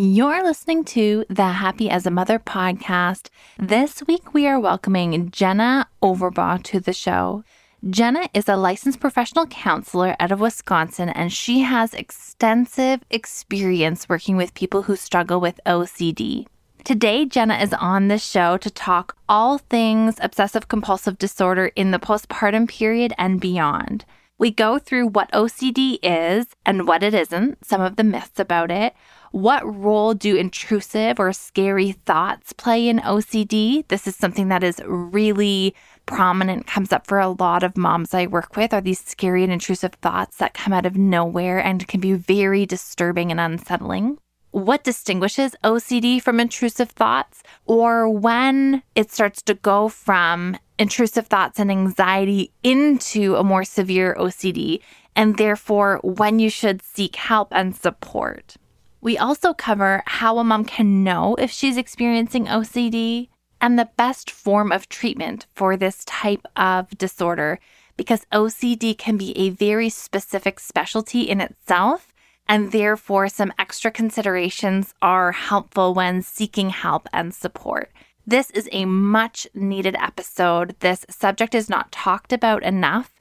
You're listening to the Happy as a Mother podcast. This week, we are welcoming Jenna Overbaugh to the show. Jenna is a licensed professional counselor out of Wisconsin, and she has extensive experience working with people who struggle with OCD. Today, Jenna is on the show to talk all things obsessive compulsive disorder in the postpartum period and beyond. We go through what OCD is and what it isn't, some of the myths about it. What role do intrusive or scary thoughts play in OCD? This is something that is really prominent, comes up for a lot of moms I work with, are these scary and intrusive thoughts that come out of nowhere and can be very disturbing and unsettling what distinguishes OCD from intrusive thoughts, or when it starts to go from intrusive thoughts and anxiety into a more severe OCD, and therefore when you should seek help and support. We also cover how a mom can know if she's experiencing OCD and the best form of treatment for this type of disorder because OCD can be a very specific specialty in itself and therefore some extra considerations are helpful when seeking help and support. This is a much needed episode. This subject is not talked about enough,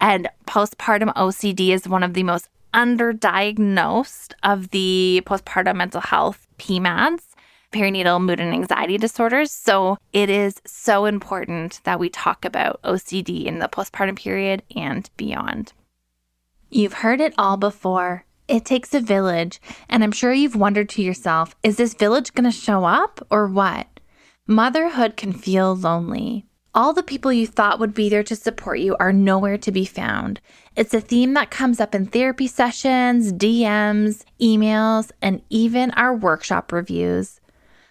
and postpartum OCD is one of the most underdiagnosed of the postpartum mental health PMADs, perinatal mood and anxiety disorders. So it is so important that we talk about OCD in the postpartum period and beyond. You've heard it all before. It takes a village, and I'm sure you've wondered to yourself is this village going to show up or what? Motherhood can feel lonely. All the people you thought would be there to support you are nowhere to be found. It's a theme that comes up in therapy sessions, DMs, emails, and even our workshop reviews.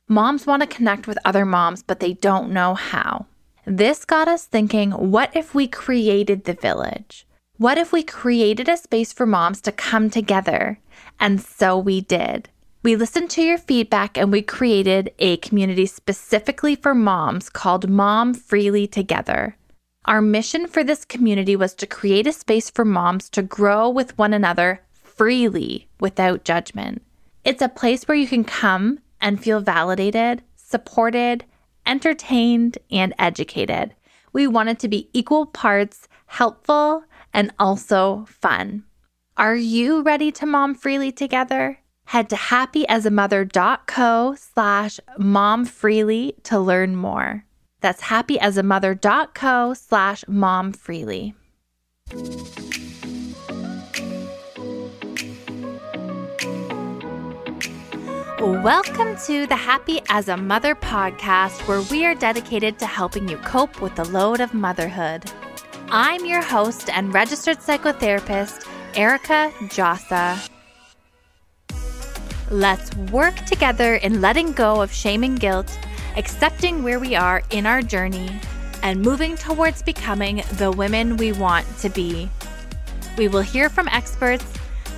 Moms want to connect with other moms, but they don't know how. This got us thinking what if we created the village? What if we created a space for moms to come together? And so we did. We listened to your feedback and we created a community specifically for moms called Mom Freely Together. Our mission for this community was to create a space for moms to grow with one another freely without judgment. It's a place where you can come and feel validated, supported, entertained, and educated. We wanted to be equal parts helpful and also fun. Are you ready to mom freely together? Head to happyasamother.co slash mom freely to learn more. That's happyasamother.co slash mom freely. Welcome to the Happy as a Mother podcast, where we are dedicated to helping you cope with the load of motherhood. I'm your host and registered psychotherapist, Erica Djossa. Let's work together in letting go of shame and guilt, accepting where we are in our journey, and moving towards becoming the women we want to be. We will hear from experts,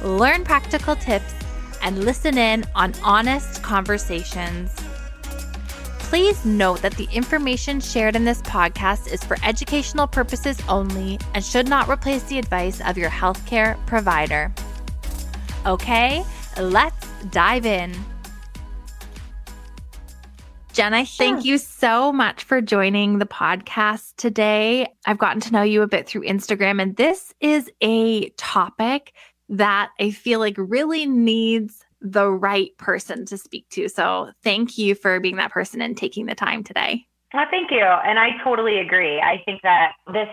learn practical tips, and listen in on honest conversations. Please note that the information shared in this podcast is for educational purposes only and should not replace the advice of your healthcare provider. Okay, let's dive in. Jenna, sure. thank you so much for joining the podcast today. I've gotten to know you a bit through Instagram, and this is a topic that I feel like really needs the right person to speak to. So thank you for being that person and taking the time today. Well, thank you. And I totally agree. I think that this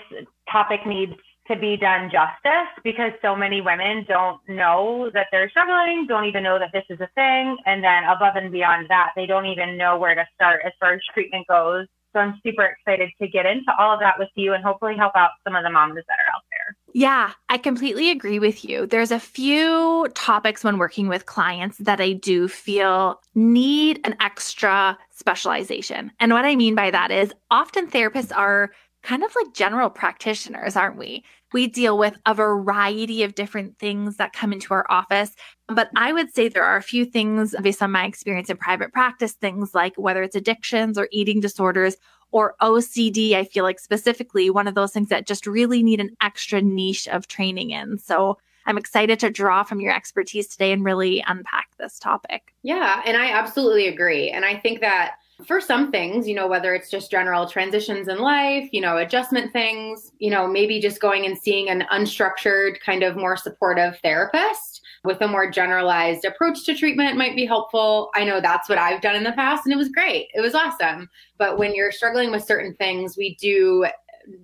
topic needs to be done justice because so many women don't know that they're struggling, don't even know that this is a thing. And then above and beyond that, they don't even know where to start as far as treatment goes. So I'm super excited to get into all of that with you and hopefully help out some of the moms that are out there. Yeah, I completely agree with you. There's a few topics when working with clients that I do feel need an extra specialization. And what I mean by that is often therapists are kind of like general practitioners, aren't we? We deal with a variety of different things that come into our office. But I would say there are a few things based on my experience in private practice, things like whether it's addictions or eating disorders or OCD, I feel like specifically one of those things that just really need an extra niche of training in. So I'm excited to draw from your expertise today and really unpack this topic. Yeah, and I absolutely agree. And I think that for some things, you know, whether it's just general transitions in life, you know, adjustment things, you know, maybe just going and seeing an unstructured, kind of more supportive therapist with a more generalized approach to treatment might be helpful. I know that's what I've done in the past and it was great. It was awesome. But when you're struggling with certain things, we do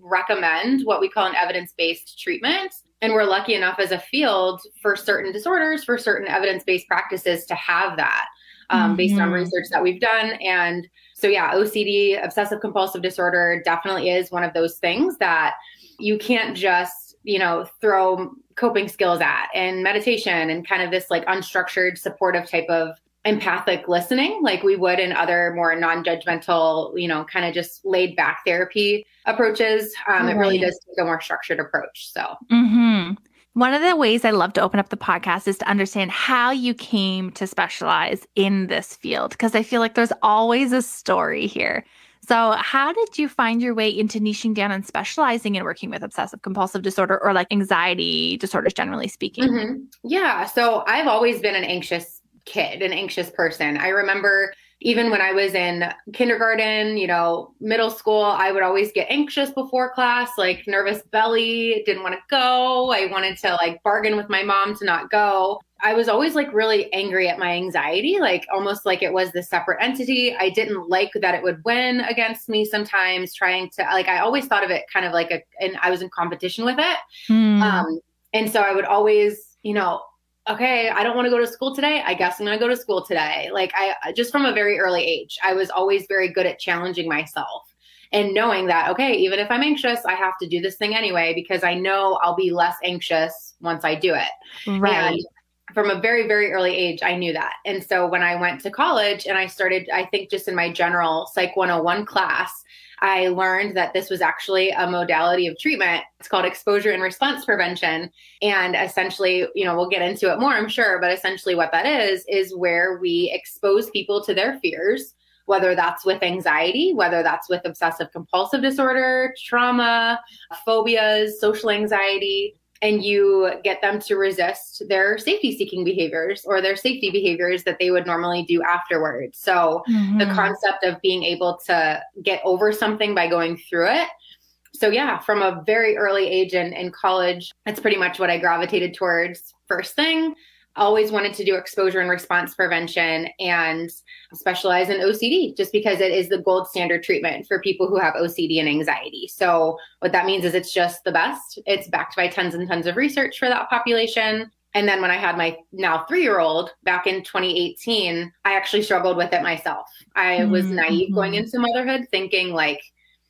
recommend what we call an evidence based treatment. And we're lucky enough as a field for certain disorders, for certain evidence based practices to have that um, mm-hmm. based on mm-hmm. research that we've done. And so, yeah, OCD, obsessive compulsive disorder, definitely is one of those things that you can't just, you know, throw coping skills at and meditation and kind of this like unstructured, supportive type of empathic listening like we would in other more non-judgmental you know kind of just laid back therapy approaches um, right. it really does take a more structured approach so mm-hmm. One of the ways I love to open up the podcast is to understand how you came to specialize in this field, because I feel like there's always a story here. So, how did you find your way into niching down and specializing in working with obsessive compulsive disorder or like anxiety disorders, generally speaking? Mm-hmm. Yeah. So, I've always been an anxious kid, an anxious person. I remember even when I was in kindergarten, you know, middle school, I would always get anxious before class, like nervous belly, didn't want to go. I wanted to like bargain with my mom to not go. I was always like really angry at my anxiety, like almost like it was the separate entity. I didn't like that it would win against me sometimes, trying to like, I always thought of it kind of like a, and I was in competition with it. Mm. Um, and so I would always, you know, okay, I don't want to go to school today. I guess I'm going to go to school today. Like I just from a very early age, I was always very good at challenging myself and knowing that okay, even if I'm anxious, I have to do this thing anyway because I know I'll be less anxious once I do it. Right. And from a very very early age i knew that and so when i went to college and i started i think just in my general psych 101 class I learned that this was actually a modality of treatment. It's called exposure and response prevention. And essentially, you know, we'll get into it more, I'm sure, but essentially what that is, is where we expose people to their fears whether that's with anxiety, whether that's with obsessive compulsive disorder, trauma, phobias, social anxiety, and you get them to resist their safety seeking behaviors or their safety behaviors that they would normally do afterwards. So mm-hmm. the concept of being able to get over something by going through it. So yeah, from a very early age in, in college, that's pretty much what I gravitated towards first thing always wanted to do exposure and response prevention and specialize in OCD just because it is the gold standard treatment for people who have OCD and anxiety. So, what that means is it's just the best. It's backed by tons and tons of research for that population. And then when I had my now three year old back in 2018, I actually struggled with it myself. I was mm-hmm. naive going into motherhood, thinking like,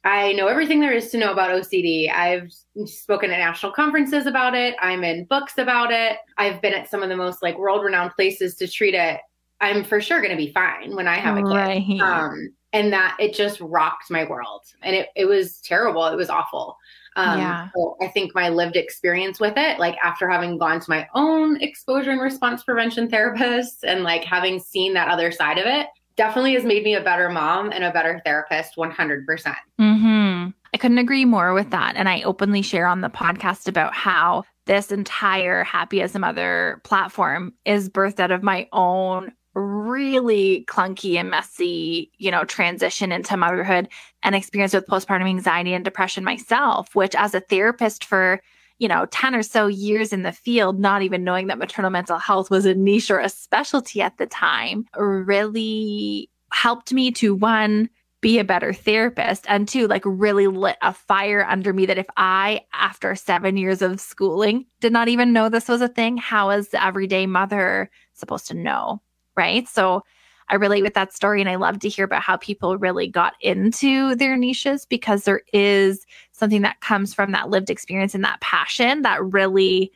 I know everything there is to know about OCD. I've spoken at national conferences about it. I'm in books about it. I've been at some of the most like world renowned places to treat it. I'm for sure going to be fine when I have a kid. Right. Um, and that it just rocked my world and it, it was terrible. It was awful. Um, yeah. So I think my lived experience with it, like after having gone to my own exposure and response prevention therapist and like having seen that other side of it, definitely has made me a better mom and a better therapist 100%. percent mm-hmm. I couldn't agree more with that. And I openly share on the podcast about how this entire Happy as a Mother platform is birthed out of my own really clunky and messy, you know, transition into motherhood and experience with postpartum anxiety and depression myself, which as a therapist for you know, 10 or so years in the field, not even knowing that maternal mental health was a niche or a specialty at the time, really helped me to one, be a better therapist, and two, like really lit a fire under me that if I, after seven years of schooling, did not even know this was a thing, how is the everyday mother supposed to know? Right. So, I relate with that story and I love to hear about how people really got into their niches because there is something that comes from that lived experience and that passion that really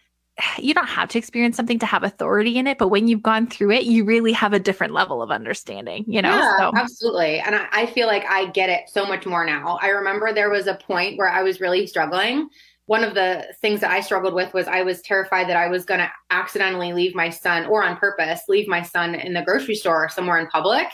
you don't have to experience something to have authority in it, but when you've gone through it, you really have a different level of understanding, you know? Yeah, so. absolutely. And I, I feel like I get it so much more now. I remember there was a point where I was really struggling one of the things that I struggled with was I was terrified that I was going to accidentally leave my son or on purpose leave my son in the grocery store or somewhere in public.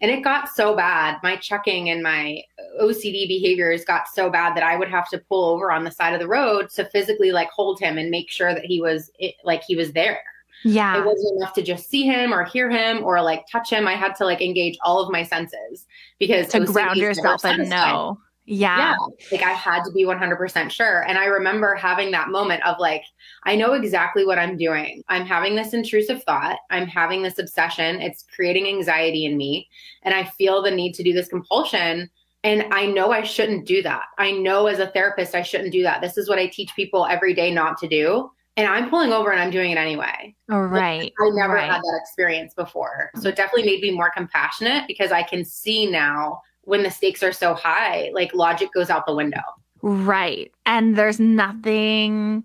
And it got so bad. My checking and my OCD behaviors got so bad that I would have to pull over on the side of the road to physically like hold him and make sure that he was like he was there. Yeah. It wasn't enough to just see him or hear him or like touch him. I had to like engage all of my senses because to ground yourself and know. Yeah. yeah. Like I had to be 100% sure. And I remember having that moment of like, I know exactly what I'm doing. I'm having this intrusive thought. I'm having this obsession. It's creating anxiety in me. And I feel the need to do this compulsion. And I know I shouldn't do that. I know as a therapist, I shouldn't do that. This is what I teach people every day not to do. And I'm pulling over and I'm doing it anyway. Oh, right. I never right. had that experience before. So it definitely made me more compassionate because I can see now when the stakes are so high, like logic goes out the window. Right. And there's nothing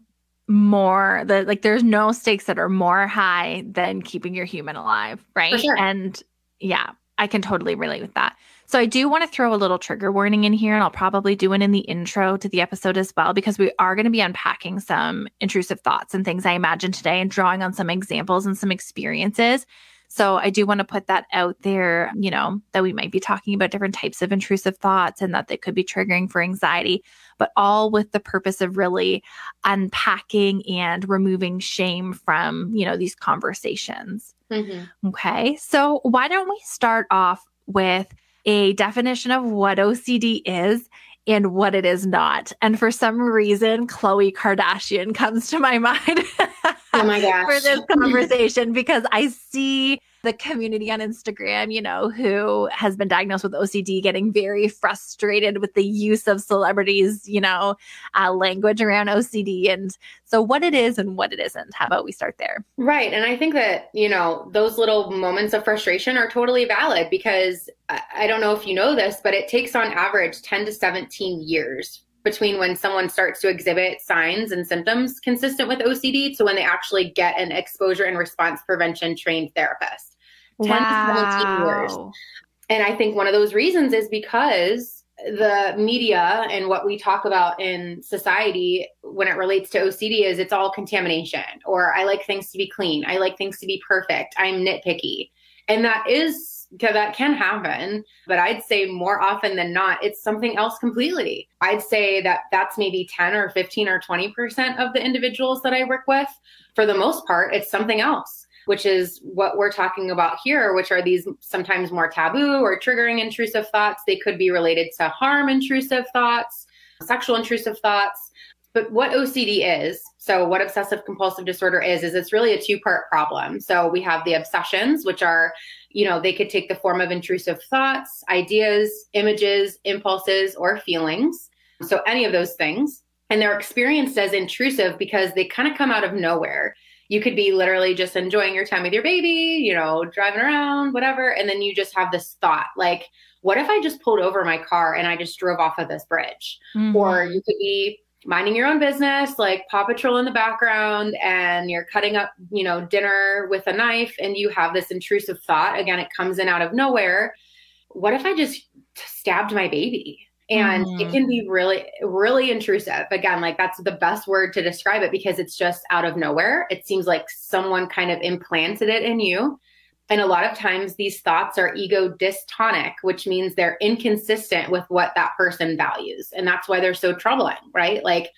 more that like there's no stakes that are more high than keeping your human alive, right? Sure. And yeah, I can totally relate with that. So I do want to throw a little trigger warning in here and I'll probably do it in the intro to the episode as well because we are going to be unpacking some intrusive thoughts and things I imagine today and drawing on some examples and some experiences so I do want to put that out there, you know, that we might be talking about different types of intrusive thoughts and that they could be triggering for anxiety, but all with the purpose of really unpacking and removing shame from, you know, these conversations. Mm-hmm. Okay. So why don't we start off with a definition of what OCD is and what it is not. And for some reason, Khloe Kardashian comes to my mind. oh my gosh. for this conversation because I see the community on Instagram, you know, who has been diagnosed with OCD getting very frustrated with the use of celebrities, you know, uh, language around OCD. And so, what it is and what it isn't. How about we start there? Right. And I think that, you know, those little moments of frustration are totally valid because I don't know if you know this, but it takes on average 10 to 17 years between when someone starts to exhibit signs and symptoms consistent with OCD to when they actually get an exposure and response prevention trained therapist. 10 wow. to 17 years. And I think one of those reasons is because the media and what we talk about in society when it relates to OCD is it's all contamination or I like things to be clean. I like things to be perfect. I'm nitpicky. And that is that can happen, but I'd say more often than not, it's something else completely. I'd say that that's maybe 10 or 15 or 20% of the individuals that I work with. For the most part, it's something else, which is what we're talking about here, which are these sometimes more taboo or triggering intrusive thoughts. They could be related to harm intrusive thoughts, sexual intrusive thoughts. But what OCD is, so what obsessive compulsive disorder is, is it's really a two part problem. So we have the obsessions, which are you know, they could take the form of intrusive thoughts, ideas, images, impulses, or feelings. So any of those things. And they're experienced as intrusive because they kind of come out of nowhere. You could be literally just enjoying your time with your baby, you know, driving around, whatever. And then you just have this thought like, what if I just pulled over my car and I just drove off of this bridge? Mm-hmm. Or you could be minding your own business, like Paw Patrol in the background, and you're cutting up, you know, dinner with a knife, and you have this intrusive thought. Again, it comes in out of nowhere. What if I just stabbed my baby? And mm. it can be really, really intrusive. Again, like that's the best word to describe it because it's just out of nowhere. It seems like someone kind of implanted it in you. And a lot of times these thoughts are ego dystonic, which means they're inconsistent with what that person values. And that's why they're so troubling, right? Like,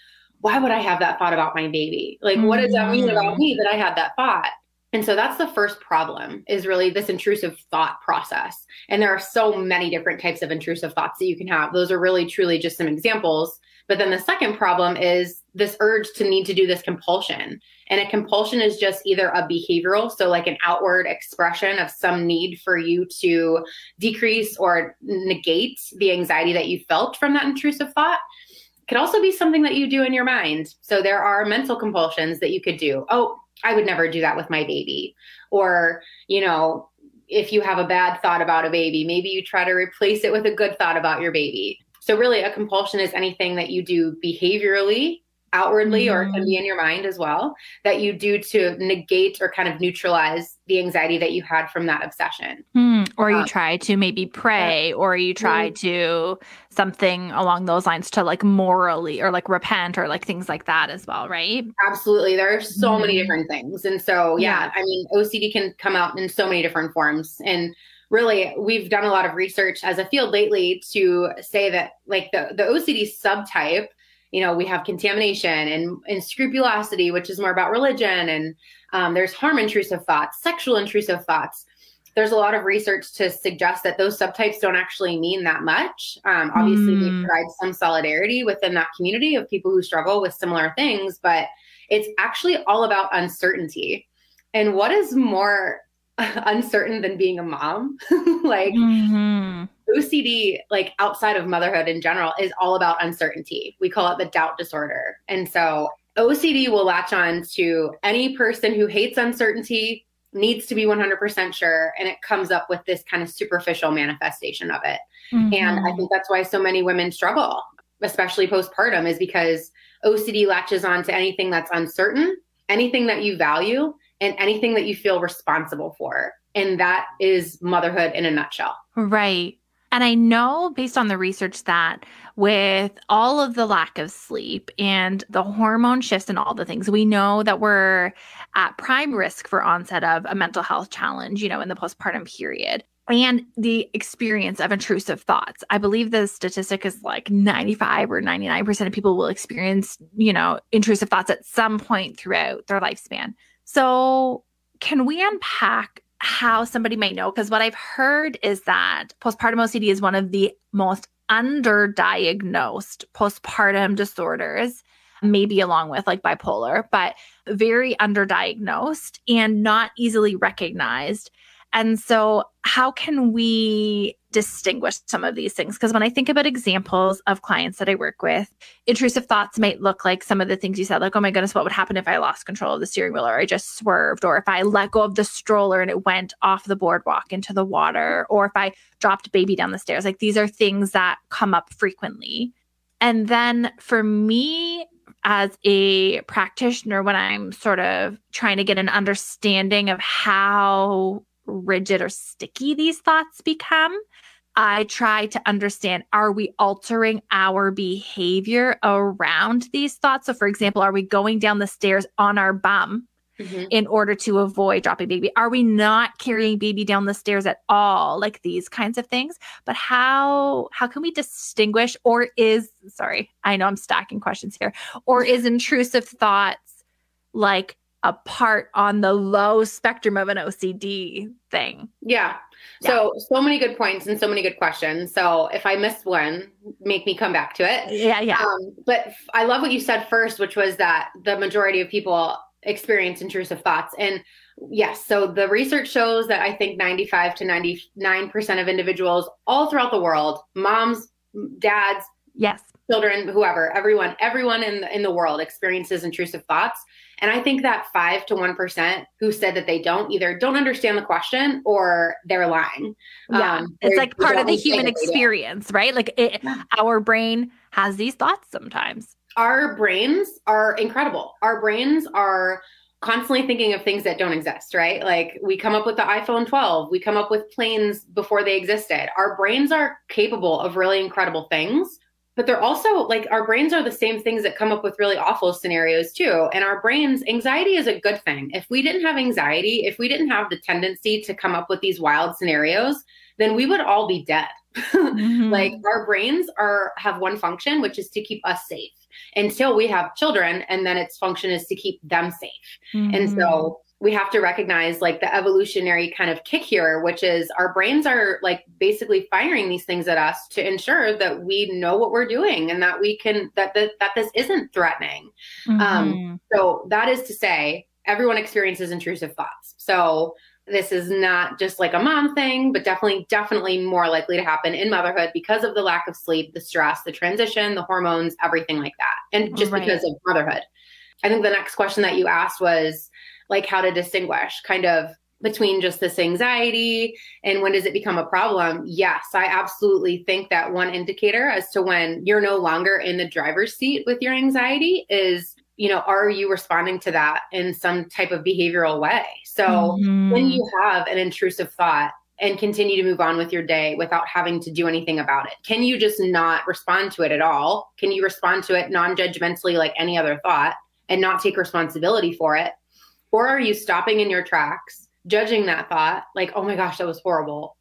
why would I have that thought about my baby? Like, mm-hmm. what does that mean about me that I had that thought? And so that's the first problem is really this intrusive thought process. And there are so many different types of intrusive thoughts that you can have. Those are really truly just some examples. But then the second problem is this urge to need to do this compulsion. And a compulsion is just either a behavioral, so like an outward expression of some need for you to decrease or negate the anxiety that you felt from that intrusive thought. Could also be something that you do in your mind. So there are mental compulsions that you could do. Oh, I would never do that with my baby. Or, you know, if you have a bad thought about a baby, maybe you try to replace it with a good thought about your baby. So, really, a compulsion is anything that you do behaviorally outwardly mm-hmm. or can be in your mind as well that you do to negate or kind of neutralize the anxiety that you had from that obsession. Mm, or you um, try to maybe pray yeah. or you try mm. to something along those lines to like morally or like repent or like things like that as well, right? Absolutely. There are so mm. many mm-hmm. different things. And so, yeah, yeah, I mean, OCD can come out in so many different forms. And really we've done a lot of research as a field lately to say that like the, the OCD subtype, you know, we have contamination and, and scrupulosity, which is more about religion, and um, there's harm intrusive thoughts, sexual intrusive thoughts. There's a lot of research to suggest that those subtypes don't actually mean that much. Um, obviously, mm. they provide some solidarity within that community of people who struggle with similar things, but it's actually all about uncertainty. And what is more uncertain than being a mom? like mm-hmm. OCD, like outside of motherhood in general, is all about uncertainty. We call it the doubt disorder. And so OCD will latch on to any person who hates uncertainty, needs to be 100% sure, and it comes up with this kind of superficial manifestation of it. Mm-hmm. And I think that's why so many women struggle, especially postpartum, is because OCD latches on to anything that's uncertain, anything that you value, and anything that you feel responsible for. And that is motherhood in a nutshell. Right. And I know based on the research that with all of the lack of sleep and the hormone shifts and all the things, we know that we're at prime risk for onset of a mental health challenge, you know, in the postpartum period and the experience of intrusive thoughts. I believe the statistic is like 95 or 99% of people will experience, you know, intrusive thoughts at some point throughout their lifespan. So, can we unpack how somebody might know? Because what I've heard is that postpartum OCD is one of the most underdiagnosed postpartum disorders, maybe along with like bipolar, but very underdiagnosed and not easily recognized. And so, how can we distinguish some of these things? Because when I think about examples of clients that I work with, intrusive thoughts might look like some of the things you said, like, oh my goodness, what would happen if I lost control of the steering wheel or I just swerved, or if I let go of the stroller and it went off the boardwalk into the water, or if I dropped baby down the stairs. Like, these are things that come up frequently. And then for me, as a practitioner, when I'm sort of trying to get an understanding of how rigid or sticky these thoughts become. I try to understand are we altering our behavior around these thoughts? So, for example, are we going down the stairs on our bum mm-hmm. in order to avoid dropping baby? Are we not carrying baby down the stairs at all? Like these kinds of things. But how how can we distinguish or is sorry, I know I'm stacking questions here, or is intrusive thoughts like a part on the low spectrum of an OCD thing. Yeah. yeah. So, so many good points and so many good questions. So, if I missed one, make me come back to it. Yeah, yeah. Um, but I love what you said first, which was that the majority of people experience intrusive thoughts. And yes, so the research shows that I think 95 to 99% of individuals all throughout the world, moms, dads, yes, children, whoever, everyone, everyone in the, in the world experiences intrusive thoughts. And I think that five to 1% who said that they don't either don't understand the question or they're lying. Yeah. Um, it's like part of the human experience, right? Like it, yeah. our brain has these thoughts sometimes. Our brains are incredible. Our brains are constantly thinking of things that don't exist, right? Like we come up with the iPhone 12, we come up with planes before they existed. Our brains are capable of really incredible things but they're also like our brains are the same things that come up with really awful scenarios too. And our brains, anxiety is a good thing. If we didn't have anxiety, if we didn't have the tendency to come up with these wild scenarios, then we would all be dead. mm-hmm. Like our brains are have one function, which is to keep us safe until we have children, and then its function is to keep them safe. Mm-hmm. And so we have to recognize like the evolutionary kind of kick here, which is our brains are like basically firing these things at us to ensure that we know what we're doing and that we can that that, that this isn't threatening. Um, mm-hmm. Um, so that is to say, everyone experiences intrusive thoughts. So this is not just like a mom thing, but definitely, definitely more likely to happen in motherhood because of the lack of sleep, the stress, the transition, the hormones, everything like that. And just right. because of motherhood. I think the next question that you asked was like how to distinguish kind of between just this anxiety and when does it become a problem? Yes, I absolutely think that one indicator as to when you're no longer in the driver's seat with your anxiety is, you know, are you responding to that in some type of behavioral way? So mm-hmm. when you have an intrusive thought, and continue to move on with your day without having to do anything about it? Can you just not respond to it at all? Can you respond to it non judgmentally like any other thought and not take responsibility for it? Or are you stopping in your tracks, judging that thought, like, oh my gosh, that was horrible?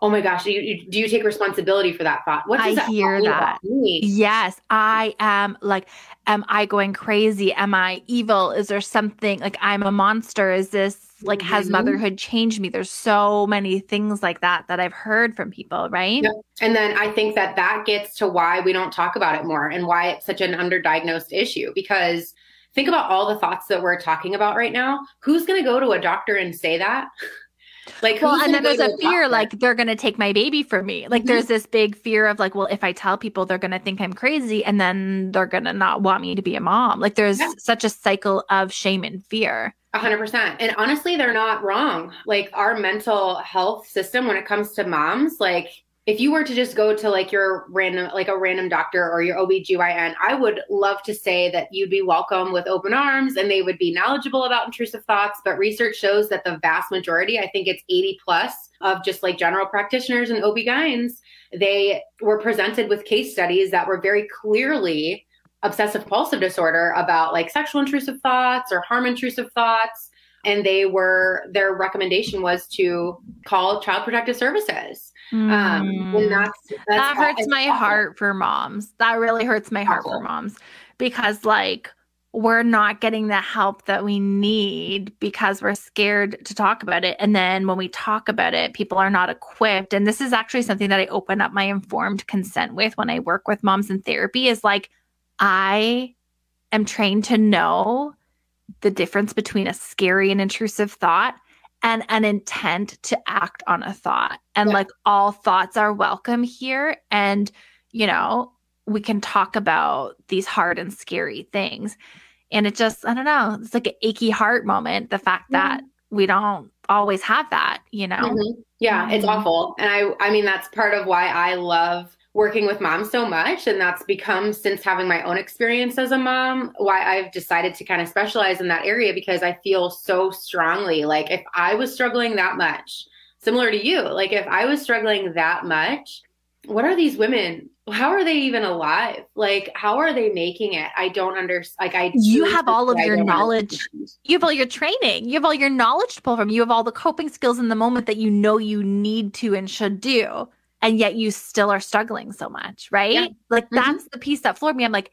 oh my gosh, you, you, do you take responsibility for that thought? What does I that hear that. Yes, I am like, am I going crazy? Am I evil? Is there something like I'm a monster? Is this like mm-hmm. has motherhood changed me? There's so many things like that that I've heard from people, right? Yep. And then I think that that gets to why we don't talk about it more and why it's such an underdiagnosed issue because think about all the thoughts that we're talking about right now. Who's going to go to a doctor and say that? Like, well, and then there's a fear doctor? like they're going to take my baby from me. Like, mm-hmm. there's this big fear of like, well, if I tell people, they're going to think I'm crazy and then they're going to not want me to be a mom. Like, there's yeah. such a cycle of shame and fear. A hundred percent. And honestly, they're not wrong. Like, our mental health system, when it comes to moms, like, if you were to just go to like your random like a random doctor or your OBGYN, I would love to say that you'd be welcome with open arms and they would be knowledgeable about intrusive thoughts, but research shows that the vast majority, I think it's 80 plus of just like general practitioners and OB-GYNs, they were presented with case studies that were very clearly obsessive compulsive disorder about like sexual intrusive thoughts or harm intrusive thoughts and they were their recommendation was to call child protective services um, and mm. that's, that's that hurts my awful. heart for moms. That really hurts my heart awful. for moms because like we're not getting the help that we need because we're scared to talk about it. And then when we talk about it, people are not equipped. And this is actually something that I open up my informed consent with when I work with moms in therapy is like, I am trained to know the difference between a scary and intrusive thought and an intent to act on a thought. And yeah. like all thoughts are welcome here. And, you know, we can talk about these hard and scary things. And it just, I don't know, it's like an achy heart moment. The fact that we don't always have that, you know? Mm-hmm. Yeah, it's mm-hmm. awful. And I, I mean, that's part of why I love working with moms so much and that's become since having my own experience as a mom why I've decided to kind of specialize in that area because I feel so strongly like if I was struggling that much similar to you like if I was struggling that much what are these women how are they even alive? Like how are they making it? I don't understand like i you have all of your knowledge. understand. you have all your training. You have all your knowledge to pull from. You have all the coping skills in the moment that you know you need to and should do and yet you still are struggling so much, right? Yeah. Like mm-hmm. that's the piece that floored me. I'm like,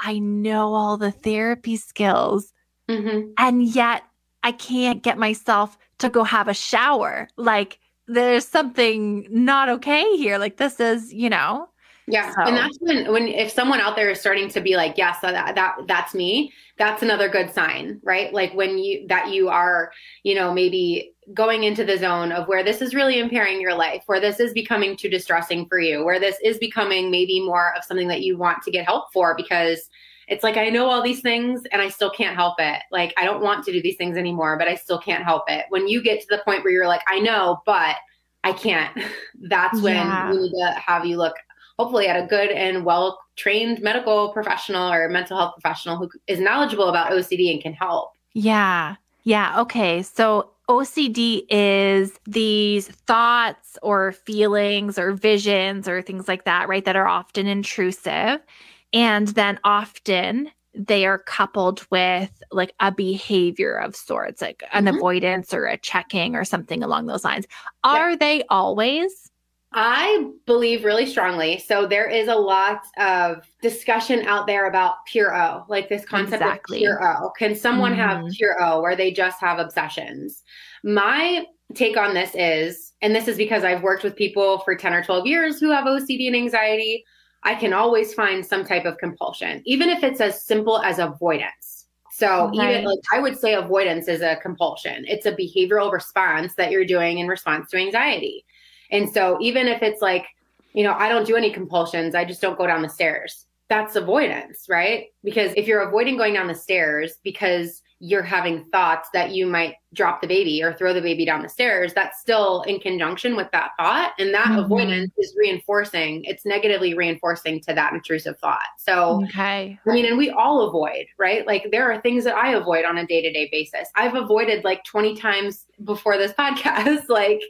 I know all the therapy skills, mm-hmm. and yet I can't get myself to go have a shower. Like there's something not okay here. Like this is, you know. Yeah, so. and that's when when if someone out there is starting to be like, yes, that that that's me. That's another good sign, right? Like when you that you are, you know, maybe going into the zone of where this is really impairing your life, where this is becoming too distressing for you, where this is becoming maybe more of something that you want to get help for because it's like I know all these things and I still can't help it. Like I don't want to do these things anymore, but I still can't help it. When you get to the point where you're like, I know, but I can't, that's when yeah. we need to have you look hopefully at a good and well trained medical professional or mental health professional who is knowledgeable about OCD and can help. Yeah. Yeah. Okay. So OCD is these thoughts or feelings or visions or things like that, right? That are often intrusive. And then often they are coupled with like a behavior of sorts, like an mm-hmm. avoidance or a checking or something along those lines. Are yeah. they always? I believe really strongly. So there is a lot of discussion out there about pure O, like this concept exactly. of pure O. Can someone mm-hmm. have pure O where they just have obsessions? My take on this is, and this is because I've worked with people for 10 or 12 years who have OCD and anxiety, I can always find some type of compulsion, even if it's as simple as avoidance. So even like I would say avoidance is a compulsion. It's a behavioral response that you're doing in response to anxiety. And so even if it's like, you know, I don't do any compulsions, I just don't go down the stairs. That's avoidance, right? Because if you're avoiding going down the stairs because you're having thoughts that you might drop the baby or throw the baby down the stairs, that's still in conjunction with that thought. And that mm-hmm. avoidance is reinforcing, it's negatively reinforcing to that intrusive thought. So, okay. I mean, and we all avoid, right? Like there are things that I avoid on a day to day basis. I've avoided like 20 times before this podcast. like,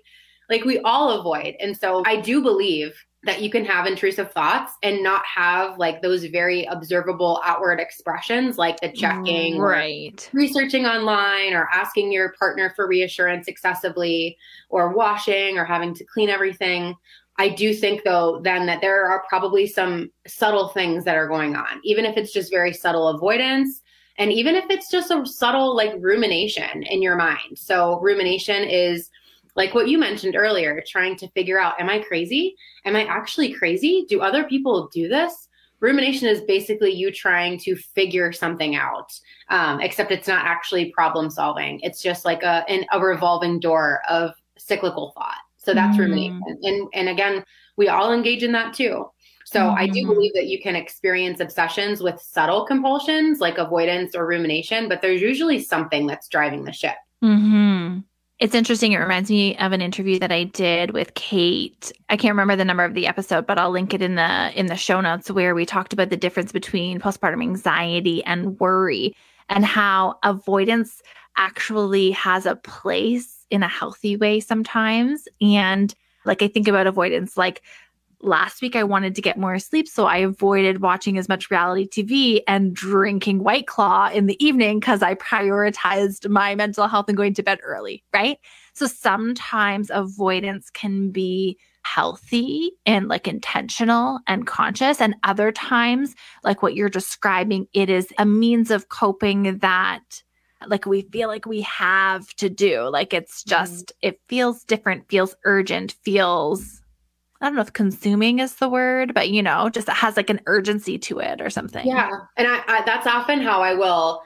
Like we all avoid. And so I do believe that you can have intrusive thoughts and not have like those very observable outward expressions like the checking right. researching online or asking your partner for reassurance excessively or washing or having to clean everything. I do think though then that there are probably some subtle things that are going on even if it's just very subtle avoidance and even if it's just a subtle like rumination in your mind. So rumination is like what you mentioned earlier, trying to figure out, am I crazy? Am I actually crazy? Do other people do this? Rumination is basically you trying to figure something out, um, except it's not actually problem solving. It's just like a, an, a revolving door of cyclical thought. So that's mm. rumination. And, and again, we all engage in that too. So mm. I do mm-hmm. believe that you can experience obsessions with subtle compulsions like avoidance or rumination, but there's usually something that's driving the ship. Mm-hmm. It's interesting. It reminds me of an interview that I did with Kate. I can't remember the number of the episode, but I'll link it in the in the show notes where we talked about the difference between postpartum anxiety and worry and how avoidance actually has a place in a healthy way sometimes. And like I think about avoidance like last week I wanted to get more sleep, so I avoided watching as much reality TV and drinking White Claw in the evening because I prioritized my mental health and going to bed early, right? So sometimes avoidance can be healthy and like intentional and conscious, and other times, like what you're describing, it is a means of coping that like we feel like we have to do. Like it's mm-hmm. just, mm-hmm. it feels different, feels urgent, feels I don't know if consuming is the word, but you know, just it has like an urgency to it or something. Yeah. And I, I, that's often how I will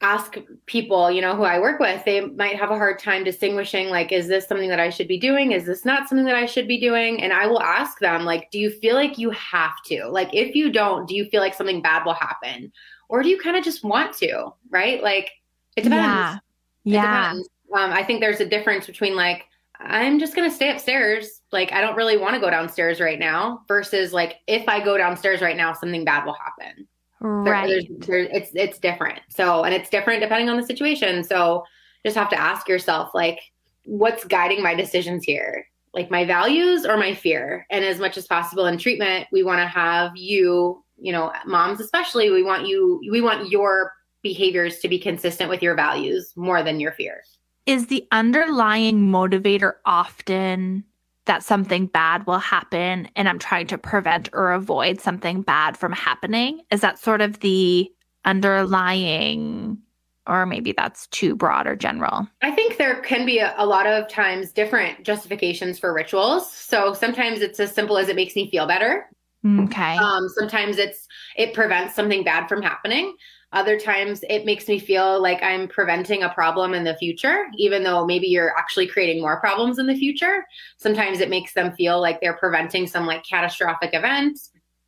ask people, you know, who I work with. They might have a hard time distinguishing like, is this something that I should be doing? Is this not something that I should be doing? And I will ask them, like, do you feel like you have to? Like, if you don't, do you feel like something bad will happen? Or do you kind of just want to? Right. Like, it depends. Yeah. It yeah. Depends. Um, I think there's a difference between like, I'm just going to stay upstairs. Like, I don't really want to go downstairs right now versus like, if I go downstairs right now, something bad will happen. Right. There, there's, there, it's, it's different. So, and it's different depending on the situation. So just have to ask yourself, like, what's guiding my decisions here? Like my values or my fear? And as much as possible in treatment, we want to have you, you know, moms especially, we want you, we want your behaviors to be consistent with your values more than your fears is the underlying motivator often that something bad will happen and I'm trying to prevent or avoid something bad from happening? Is that sort of the underlying, or maybe that's too broad or general? I think there can be a, a, lot of times different justifications for rituals. So sometimes it's as simple as it makes me feel better. Okay. Um, sometimes it's it prevents something bad from happening. Other times it makes me feel like I'm preventing a problem in the future, even though maybe you're actually creating more problems in the future. Sometimes it makes them feel like they're preventing some like catastrophic event.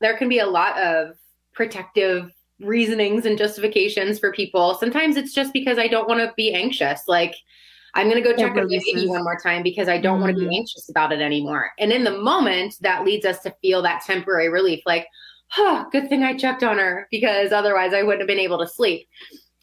There can be a lot of protective reasonings and justifications for people. Sometimes it's just because I don't want to be anxious. Like, I'm going to go check on my baby one more time because I don't mm-hmm. want to be anxious about it anymore. And in the moment, that leads us to feel that temporary relief like, huh, good thing I checked on her because otherwise I wouldn't have been able to sleep.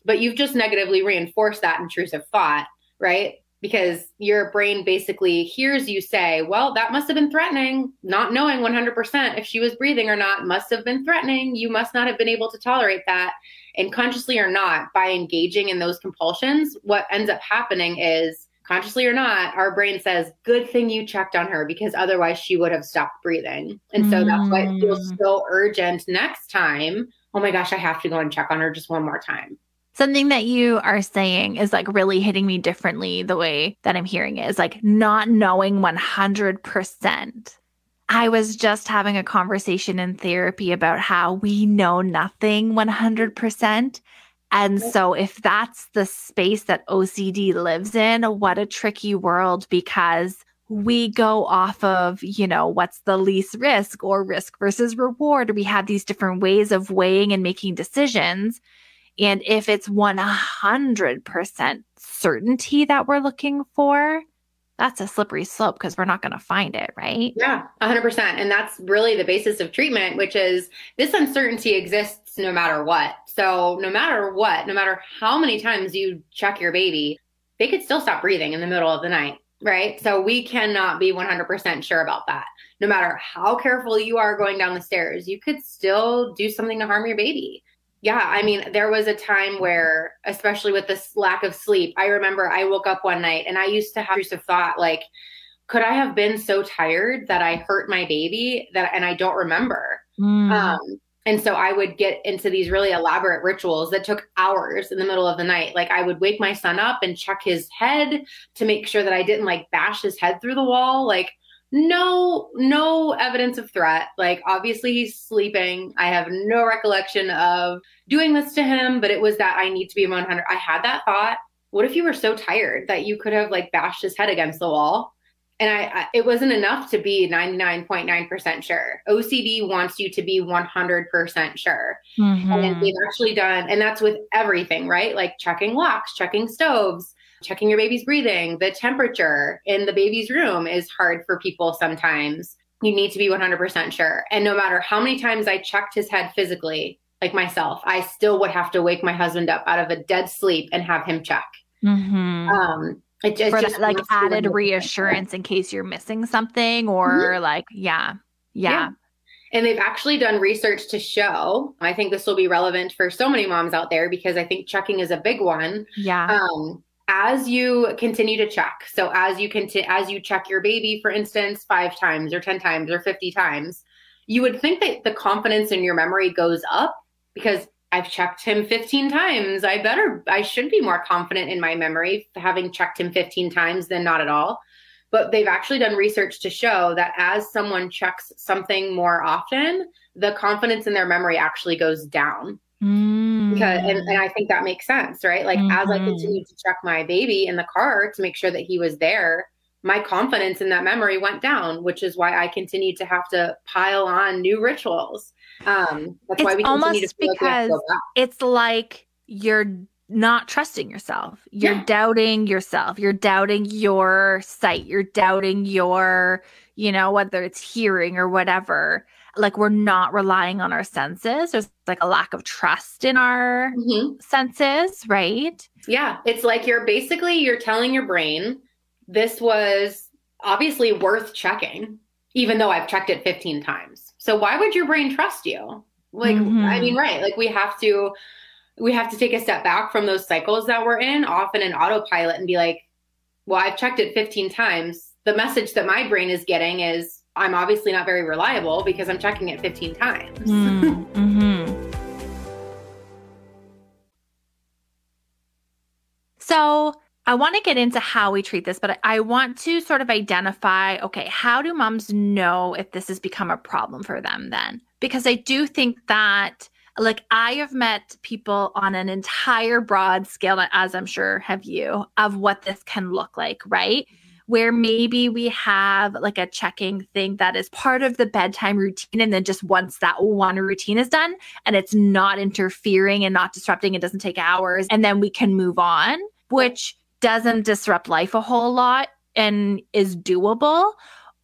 But you've just negatively reinforced that intrusive thought, right? Because your brain basically hears you say, well, that must have been threatening, not knowing 100% if she was breathing or not, must have been threatening. You must not have been able to tolerate that. And consciously or not, by engaging in those compulsions, what ends up happening is consciously or not, our brain says, good thing you checked on her because otherwise she would have stopped breathing. And so mm. that's why it feels mm. so urgent next time. Oh my gosh, I have to go and check on her just one more time. Something that you are saying is like really hitting me differently the way that I'm hearing it is like not knowing 100%. I was just having a conversation in therapy about how we know nothing 100%. And so, if that's the space that OCD lives in, what a tricky world because we go off of, you know, what's the least risk or risk versus reward. We have these different ways of weighing and making decisions. And if it's 100% certainty that we're looking for, that's a slippery slope because we're not going to find it, right? Yeah, 100%. And that's really the basis of treatment, which is this uncertainty exists no matter what. So, no matter what, no matter how many times you check your baby, they could still stop breathing in the middle of the night. right? So we cannot be 100% sure about that. No matter how careful you are going down the stairs, you could still do something to harm your baby. Yeah, I mean, there was a time where, especially with this lack of sleep, I remember I woke up one night and I used to have intrusive thought like, could I have been so tired that I hurt my baby that and I don't remember? Mm. Um, and so I would get into these really elaborate rituals that took hours in the middle of the night. Like I would wake my son up and check his head to make sure that I didn't like bash his head through the wall. Like no no evidence of threat. Like obviously he's sleeping. I have no recollection of doing this to him, but it was that I need to be 100. I had that thought. What if you were so tired that you could have like bashed his head against the wall? and I, I, it wasn't enough to be 99.9% sure ocd wants you to be 100% sure mm-hmm. and they've actually done and that's with everything right like checking locks checking stoves checking your baby's breathing the temperature in the baby's room is hard for people sometimes. You need to be 100% sure. And no matter how many times i checked his head physically like myself i still would have to wake my husband up out of a dead sleep and have him check. Mm-hmm. um, it just, for that, like added reassurance in case you're missing something or mm-hmm. like yeah, yeah. yeah. And they've actually done research to show i think this will be relevant for so many moms out there because i think checking is a big one. Yeah. Um as you continue to check so as you continue as you check your baby for instance five times or 10 times or 50 times you would think that the confidence in your memory goes up because I've checked him 15 times. I better, I should be more confident in my memory having checked him 15 times than not at all. But they've actually done research to show that as someone checks something more often, the confidence in their memory actually goes down. Mm. Because, and, and, I think that makes sense, right? Like mm-hmm. as I mm-hmm. continued to check my baby in the car to make sure that he was there, my confidence in that memory went down, which is why I continued to have to pile on new rituals. Um, that's it's why we almost because like it's like you're not trusting yourself. You're yeah. doubting yourself. You're doubting your sight. You're doubting your, you know, whether it's hearing or whatever. Like we're not relying on our senses. There's like a lack of trust in our mm-hmm. senses, right? Yeah. It's like you're basically you're telling your brain this was obviously worth checking, even though I've checked it 15 times so why would your brain trust you? Like, mm-hmm. I mean, right. Like we have to, we have to take a step back from those cycles that we're in, often in autopilot and be like, well, I've checked it 15 times. The message that my brain is getting is I'm obviously not very reliable because I'm checking it 15 times. Mm-hmm. So I want to get into how we treat this, but I want to sort of identify okay, how do moms know if this has become a problem for them then? Because I do think that, like, I have met people on an entire broad scale, as I'm sure have you, of what this can look like, right? Where maybe we have like a checking thing that is part of the bedtime routine. And then just once that one routine is done and it's not interfering and not disrupting, it doesn't take hours, and then we can move on, which doesn't disrupt life a whole lot and is doable.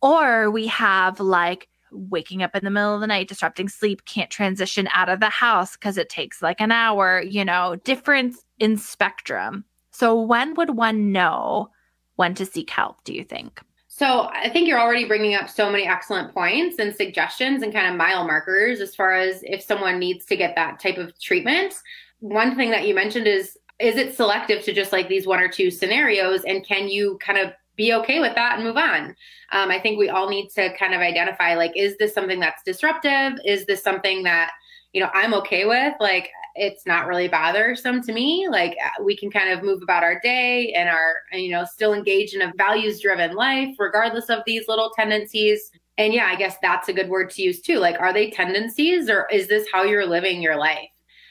Or we have like waking up in the middle of the night, disrupting sleep, can't transition out of the house because it takes like an hour, you know, difference in spectrum. So, when would one know when to seek help, do you think? So, I think you're already bringing up so many excellent points and suggestions and kind of mile markers as far as if someone needs to get that type of treatment. One thing that you mentioned is is it selective to just like these one or two scenarios and can you kind of be okay with that and move on um, i think we all need to kind of identify like is this something that's disruptive is this something that you know i'm okay with like it's not really bothersome to me. Like uh, we can kind of move about our day and our you know still engage in a values driven life regardless of these little tendencies. And yeah i guess that's a good word to use too. Like are they tendencies or is this how you're living your life?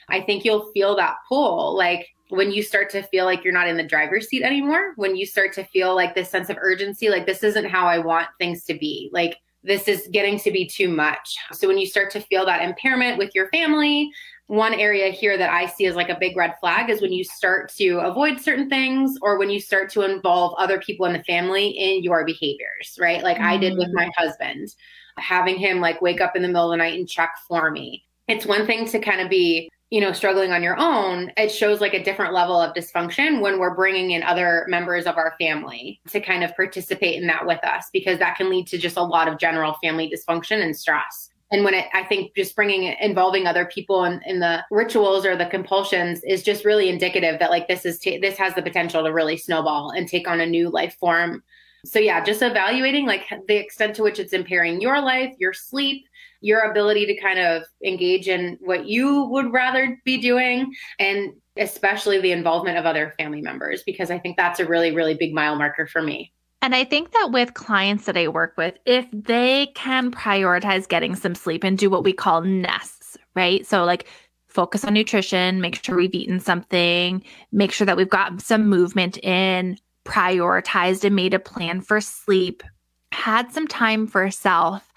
I think you'll feel that pull. Like when you start to feel like you're not in the driver's seat anymore, when you start to feel like this sense of urgency, like this isn't how I want things to be, like this is getting to be too much. So when you start to feel that impairment with your family, one area here that I see as like a big red flag is when you start to avoid certain things or when you start to involve other people in the family in your behaviors, right? Like mm. I did with mm. my husband, having him like wake up in the middle of the night and check for me. It's one thing to kind of be you know, struggling on your own, it shows like a different level of dysfunction when we're bringing in other members of our family to kind of participate in that with us, because that can lead to just a lot of general family dysfunction and stress. And when it, I think just bringing involving other people in, in the rituals or the compulsions is just really indicative that like this is, t- this has the potential to really snowball and take on a new life form. So yeah, just evaluating like the extent to which it's impairing your life, your sleep, your ability to kind of engage in what you would rather be doing and especially the involvement of other family members because I think that's a really really big mile marker for me. And I think that with clients that I work with, if they can prioritize getting some sleep and do what we call nests, right? So, like, focus on nutrition, make sure we've eaten something, make sure that we've got some movement in, prioritized and made a plan for sleep, had some time for self,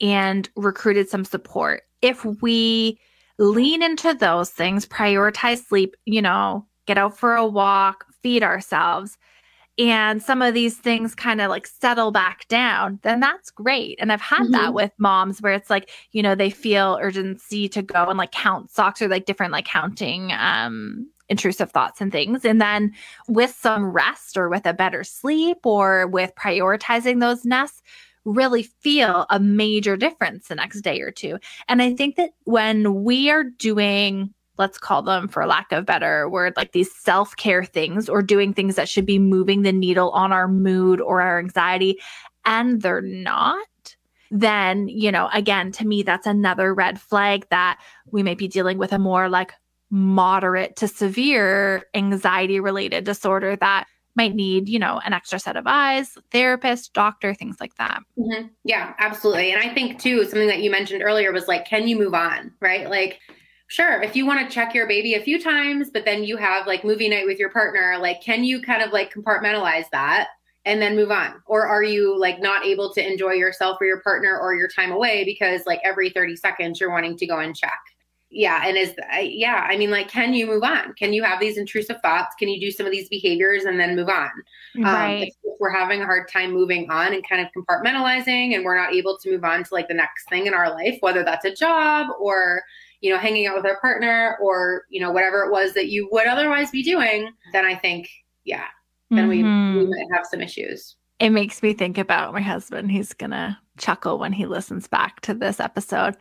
and recruited some support. If we lean into those things, prioritize sleep, you know, get out for a walk, feed ourselves, and some of these things kind of like settle back down, then that's great. And I've had mm-hmm. that with moms where it's like, you know, they feel urgency to go and like count socks or like different like counting um intrusive thoughts and things. And then with some rest or with a better sleep or with prioritizing those nests, really feel a major difference the next day or two. And I think that when we are doing let's call them for lack of better word like these self-care things or doing things that should be moving the needle on our mood or our anxiety and they're not then you know again to me that's another red flag that we may be dealing with a more like moderate to severe anxiety related disorder that might need, you know, an extra set of eyes, therapist, doctor, things like that. Mm-hmm. Yeah, absolutely. And I think too, something that you mentioned earlier was like, can you move on? Right? Like, sure, if you want to check your baby a few times, but then you have like movie night with your partner, like, can you kind of like compartmentalize that? and then move on? Or are you like not able to enjoy yourself or your partner or your time away because like every 30 seconds you're wanting to go and check? yeah and is yeah i mean like can you move on can you have these intrusive thoughts can you do some of these behaviors and then move on um, right. Um, if, if we're having a hard time moving on and kind of compartmentalizing and we're not able to move on to like the next thing in our life whether that's a job or you know hanging out with our partner or you know whatever it was that you would otherwise be doing then i think yeah then mm-hmm. we, we might have some issues it makes me think about my husband he's gonna chuckle when he listens back to this episode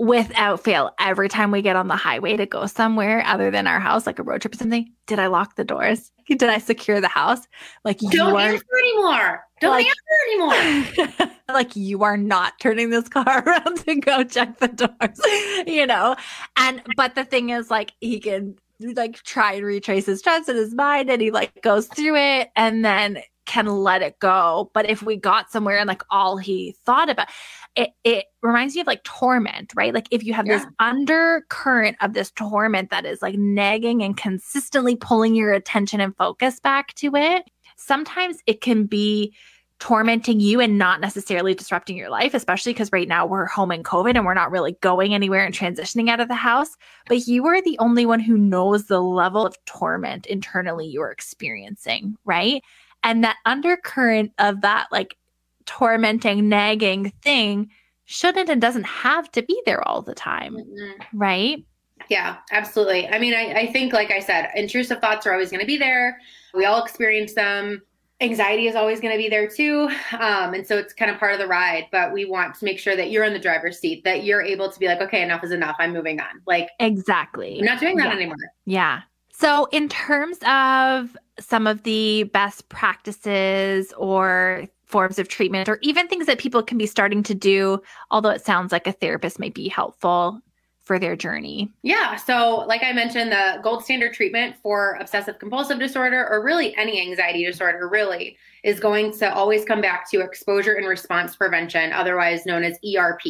without fail, every time we get on the highway to go somewhere other than our house, like a road trip or something, did I lock the doors? Did I secure the house? Like you don't you answer anymore. Don't like, answer anymore. like you are not turning this car around to go check the doors, you know. And but the thing is, like he can like try and retrace his trust in his mind, and he like goes through it, and then can let it go. But if we got somewhere and like all he thought about it, it reminds me of like torment, right? Like if you have yeah. this undercurrent of this torment that is like nagging and consistently pulling your attention and focus back to it, sometimes it can be tormenting you and not necessarily disrupting your life, especially because right now we're home in COVID and we're not really going anywhere and transitioning out of the house. But you are the only one who knows the level of torment internally you're experiencing, right? And that undercurrent of that like tormenting, nagging thing shouldn't and doesn't have to be there all the time. Mm-hmm. Right. Yeah, absolutely. I mean, I, I think, like I said, intrusive thoughts are always going to be there. We all experience them. Anxiety is always going to be there too. Um, and so it's kind of part of the ride, but we want to make sure that you're in the driver's seat, that you're able to be like, okay, enough is enough. I'm moving on. Like, exactly. I'm not doing that yeah. anymore. Yeah. So, in terms of some of the best practices or forms of treatment, or even things that people can be starting to do, although it sounds like a therapist might be helpful for their journey? Yeah. So, like I mentioned, the gold standard treatment for obsessive compulsive disorder, or really any anxiety disorder, really is going to always come back to exposure and response prevention, otherwise known as ERP.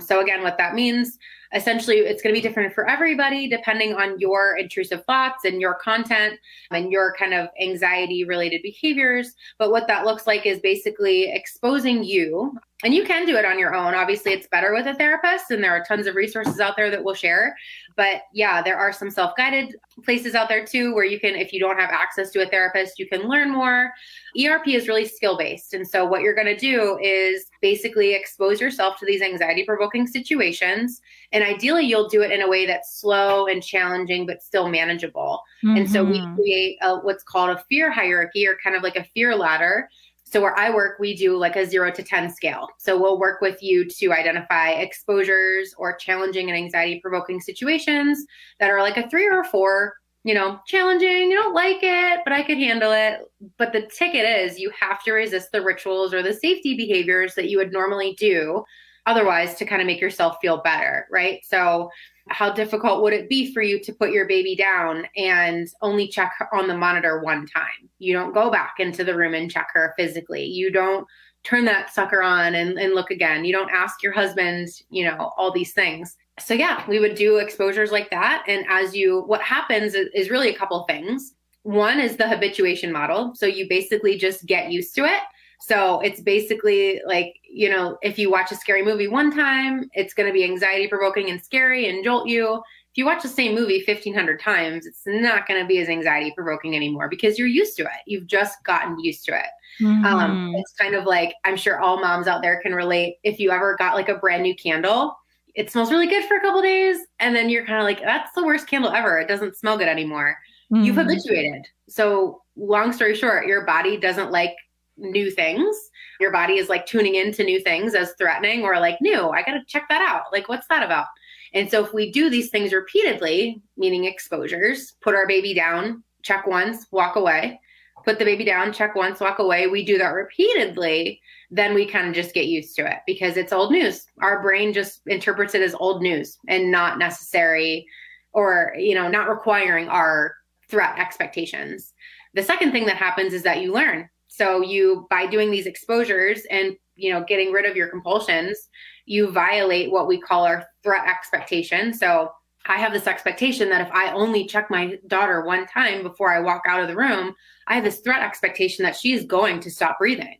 So, again, what that means essentially it's going to be different for everybody depending on your intrusive thoughts and your content and your kind of anxiety related behaviors. But what that looks like is basically exposing you and you can do it on your own. Obviously it's better with a therapist and there are tons of resources out there that we'll share But yeah, there are some self guided places out there too where you can, if you don't have access to a therapist, you can learn more. ERP is really skill based. And so, what you're going to do is basically expose yourself to these anxiety provoking situations. And ideally, you'll do it in a way that's slow and challenging, but still manageable. Mm-hmm. And so, we mm-hmm. create a, what's called a fear hierarchy or kind of like a fear ladder so where I work, we do like a zero to 10 scale. So we'll work with you to identify exposures or challenging and anxiety provoking situations that are like a three or a four, you know, challenging, you don't like it, but I could handle it. But the ticket is you have to resist the rituals or the safety behaviors that you would normally do otherwise to kind of make yourself feel better, right? So how difficult would it be for you to put your baby down and only check on the monitor one time? You don't go back into the room and check her physically. You don't turn that sucker on and, and look again. You don't ask your husband, you know, all these things. So, yeah, we would do exposures like that. And as you, what happens is, is really a couple things. One is the habituation model. So, you basically just get used to it. So it's basically like, you know, if you watch a scary movie one time, it's going to be anxiety provoking and scary and jolt you. If you watch the same movie 1500 times, it's not going to be as anxiety provoking anymore because you're used to it. You've just gotten used to it. Um, mm-hmm. Um, it's kind of like, I'm sure all moms out there can relate. If you ever got like a brand new candle, it smells really good for a couple days. And then you're kind of like, that's the worst candle ever. It doesn't smell good anymore. Mm-hmm. You've habituated. So, long story short, your body doesn't like new things. Your body is like tuning into new things as threatening or like new. I got to check that out. Like, what's that about? And so, if we do these things repeatedly, meaning exposures, put our baby down, check once, walk away, put the baby down, check once, walk away, we do that repeatedly, then we kind of just get used to it because it's old news. Our brain just interprets it as old news and not necessary or, you know, not requiring our threat expectations. The second thing that happens is that you learn so you by doing these exposures and you know getting rid of your compulsions, you violate what we call our threat expectation. So I have this expectation that if I only check my daughter one time before I walk out of the room, I have this threat expectation that she's going to stop breathing.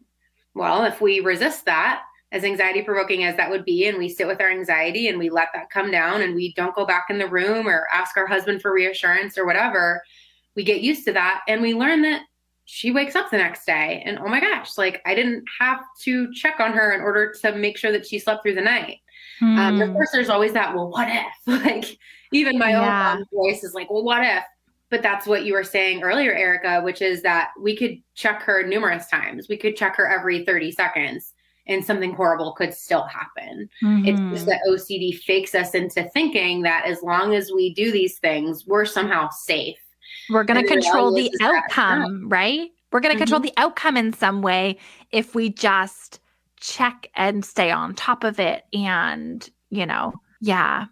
Well, if we resist that, as anxiety provoking as that would be, and we sit with our anxiety and we let that come down and we don't go back in the room or ask our husband for reassurance or whatever, we get used to that and we learn that she wakes up the next day and oh my gosh, like I didn't have to check on her in order to make sure that she slept through the night. Mm. Um, of hmm. course, there's always that, well, what if? like, even my yeah. own voice is like, well, what if? But that's what you were saying earlier, Erica, which is that we could check her numerous times. We could check her every 30 seconds and something horrible could still happen. Mm-hmm. It's just that OCD fakes us into thinking that as long as we do these things, we're somehow safe. We're going to control the outcome, right? We're going to mm-hmm. control the outcome in some way if we just check and stay on top of it. And, you know, yeah.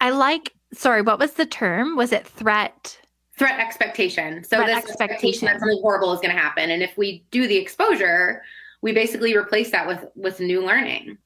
I like, sorry, what was the term? Was it threat? Threat expectation. So, threat this expectation. expectation that something horrible is going to happen. And if we do the exposure, we basically replace that with with new learning.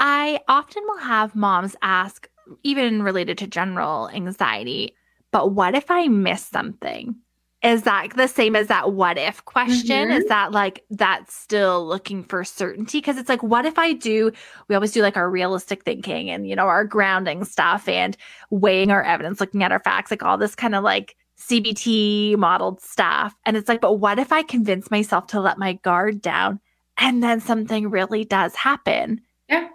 I often will have moms ask, even related to general anxiety, but what if I miss something? Is that the same as that what if question? Mm-hmm. Is that like that's still looking for certainty? Because it's like, what if I do? We always do like our realistic thinking and, you know, our grounding stuff and weighing our evidence, looking at our facts, like all this kind of like CBT modeled stuff. And it's like, but what if I convince myself to let my guard down and then something really does happen? Yeah.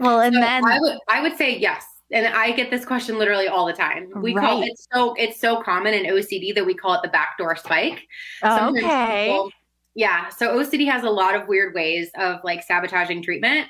Well, and so then I would I would say yes and I get this question literally all the time. We right. call it so it's so common in OCD that we call it the backdoor spike. Oh, okay. People, yeah. So OCD has a lot of weird ways of like sabotaging treatment.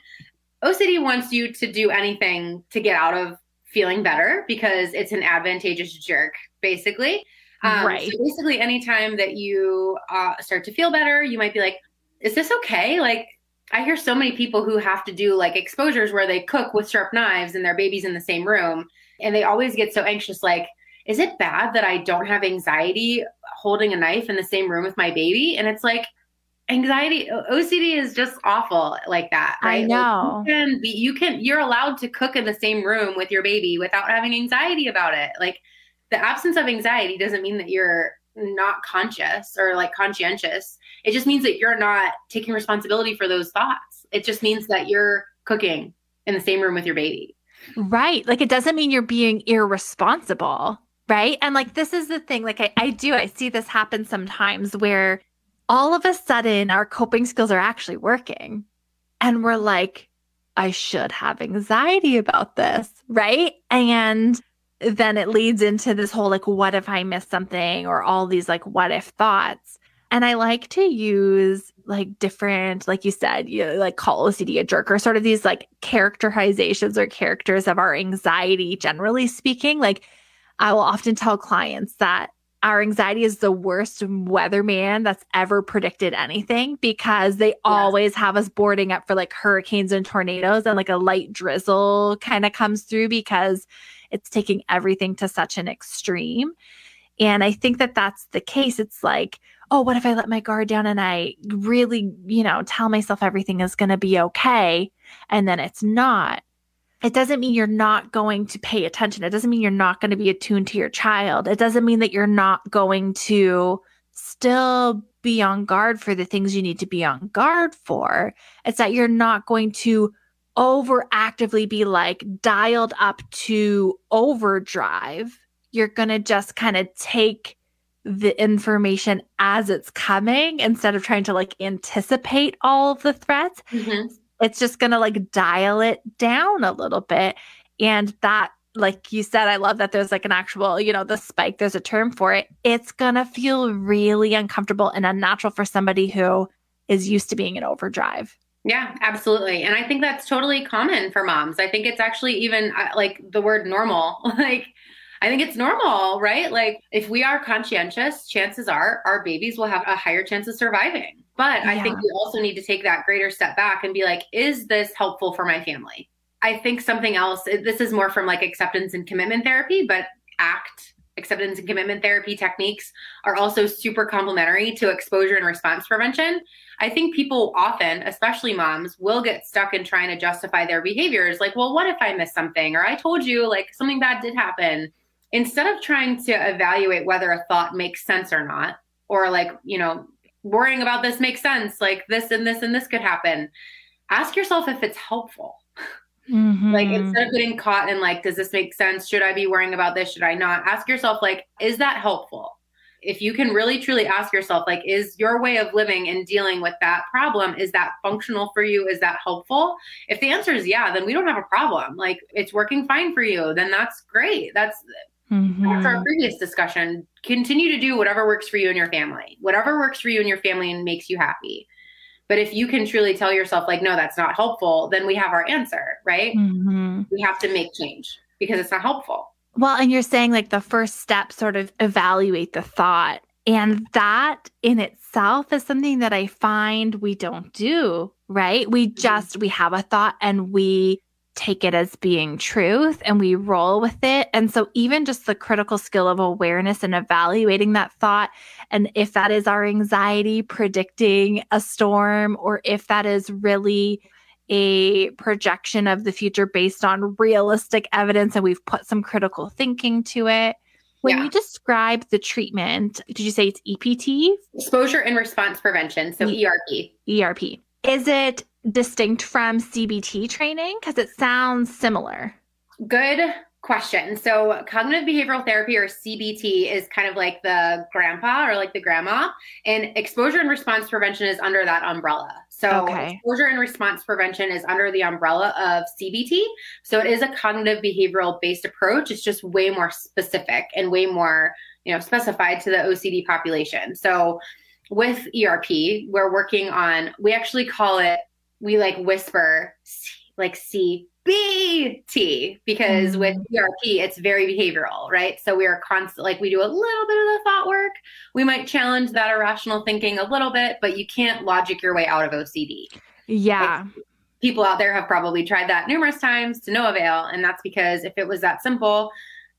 OCD wants you to do anything to get out of feeling better because it's an advantageous jerk, basically. Um, right. So basically, anytime that you uh, start to feel better, you might be like, "Is this okay?" Like I hear so many people who have to do like exposures where they cook with sharp knives and their baby's in the same room. And they always get so anxious like, is it bad that I don't have anxiety holding a knife in the same room with my baby? And it's like, anxiety ocd is just awful like that right? i know like you can be you can you're allowed to cook in the same room with your baby without having anxiety about it like the absence of anxiety doesn't mean that you're not conscious or like conscientious. It just means that you're not taking responsibility for those thoughts. It just means that you're cooking in the same room with your baby. Right. Like it doesn't mean you're being irresponsible. Right. And like this is the thing, like I, I do, I see this happen sometimes where all of a sudden our coping skills are actually working. And we're like, I should have anxiety about this. Right. And then it leads into this whole like, what if I miss something or all these like, what if thoughts. And I like to use like different, like you said, you know, like call OCD a jerk or sort of these like characterizations or characters of our anxiety, generally speaking. Like I will often tell clients that our anxiety is the worst weatherman that's ever predicted anything because they yes. always have us boarding up for like hurricanes and tornadoes and like a light drizzle kind of comes through because it's taking everything to such an extreme. And I think that that's the case. It's like, oh, what if I let my guard down and I really, you know, tell myself everything is going to be okay and then it's not? It doesn't mean you're not going to pay attention. It doesn't mean you're not going to be attuned to your child. It doesn't mean that you're not going to still be on guard for the things you need to be on guard for. It's that you're not going to overactively be like dialed up to overdrive. You're going to just kind of take the information as it's coming instead of trying to like anticipate all of the threats. Mm-hmm. It's just going to like dial it down a little bit. And that, like you said, I love that there's like an actual, you know, the spike, there's a term for it. It's going to feel really uncomfortable and unnatural for somebody who is used to being in overdrive. Yeah, absolutely. And I think that's totally common for moms. I think it's actually even uh, like the word normal. like, I think it's normal, right? Like if we are conscientious, chances are our babies will have a higher chance of surviving. But yeah. I think we also need to take that greater step back and be like, is this helpful for my family? I think something else, this is more from like acceptance and commitment therapy, but ACT acceptance and commitment therapy techniques are also super complementary to exposure and response prevention. I think people often, especially moms, will get stuck in trying to justify their behaviors like, well, what if I missed something? Or I told you like something bad did happen instead of trying to evaluate whether a thought makes sense or not, or like, you know, worrying about this makes sense, like this and this and this could happen, ask yourself if it's helpful. Mm-hmm. Like instead of getting caught in like, does this make sense? Should I be worrying about this? Should I not? Ask yourself, like, is that helpful? If you can really truly ask yourself, like, is your way of living and dealing with that problem, is that functional for you? Is that helpful? If the answer is yeah, then we don't have a problem. Like it's working fine for you, then that's great. That's Mm-hmm. That's our previous discussion. Continue to do whatever works for you and your family, whatever works for you and your family and makes you happy. But if you can truly tell yourself, like, no, that's not helpful, then we have our answer, right? Mm-hmm. We have to make change because it's not helpful. Well, and you're saying like the first step, sort of evaluate the thought. And that in itself is something that I find we don't do, right? We mm-hmm. just, we have a thought and we take it as being truth and we roll with it. And so, even just the critical skill of awareness and evaluating that thought, and if that is our anxiety predicting a storm, or if that is really a projection of the future based on realistic evidence and we've put some critical thinking to it. When yeah. you describe the treatment, did you say it's EPT? Exposure and response prevention, so e- ERP. ERP. Is it distinct from CBT training? Because it sounds similar. Good question. So, cognitive behavioral therapy or CBT is kind of like the grandpa or like the grandma, and exposure and response prevention is under that umbrella. So, okay. exposure and response prevention is under the umbrella of CBT. So, it is a cognitive behavioral based approach. It's just way more specific and way more, you know, specified to the OCD population. So, with ERP, we're working on, we actually call it we like whisper like CBT because mm-hmm. with ERP it's very behavioral, right? So we are constant like we do a little bit of the thought work. We might challenge that irrational thinking a little bit, but you can't logic your way out of OCD. Yeah. Like, people out there have probably tried that numerous times to no avail, and that's because if it was that simple,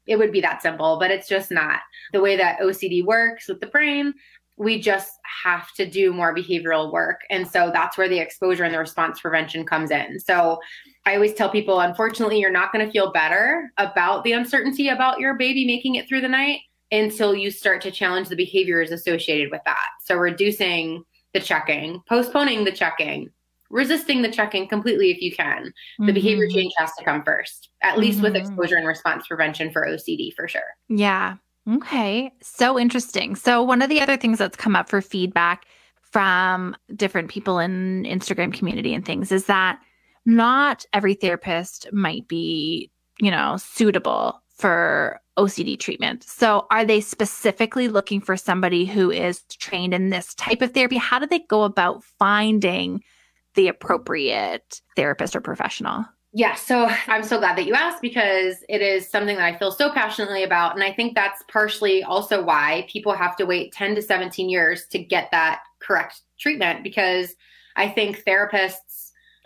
it would be that simple, but it's just not. The way that OCD works with the brain, we just have to do more behavioral work. And so that's where the exposure and the response prevention comes in. So I always tell people, unfortunately, you're not going to feel better about the uncertainty about your baby making it through the night until you start to challenge the behaviors associated with that. So reducing the checking, postponing the checking, resisting the check-in completely if you can. The mm-hmm. behavior change has to come first, at least mm-hmm. with exposure and response prevention for OCD for sure. Yeah. Okay. So interesting. So one of the other things that's come up for feedback from different people in Instagram community and things is that not every therapist might be, you know, suitable for OCD treatment. So, are they specifically looking for somebody who is trained in this type of therapy? How do they go about finding the appropriate therapist or professional? Yeah, so I'm so glad that you asked because it is something that I feel so passionately about. And I think that's partially also why people have to wait 10 to 17 years to get that correct treatment because I think therapists,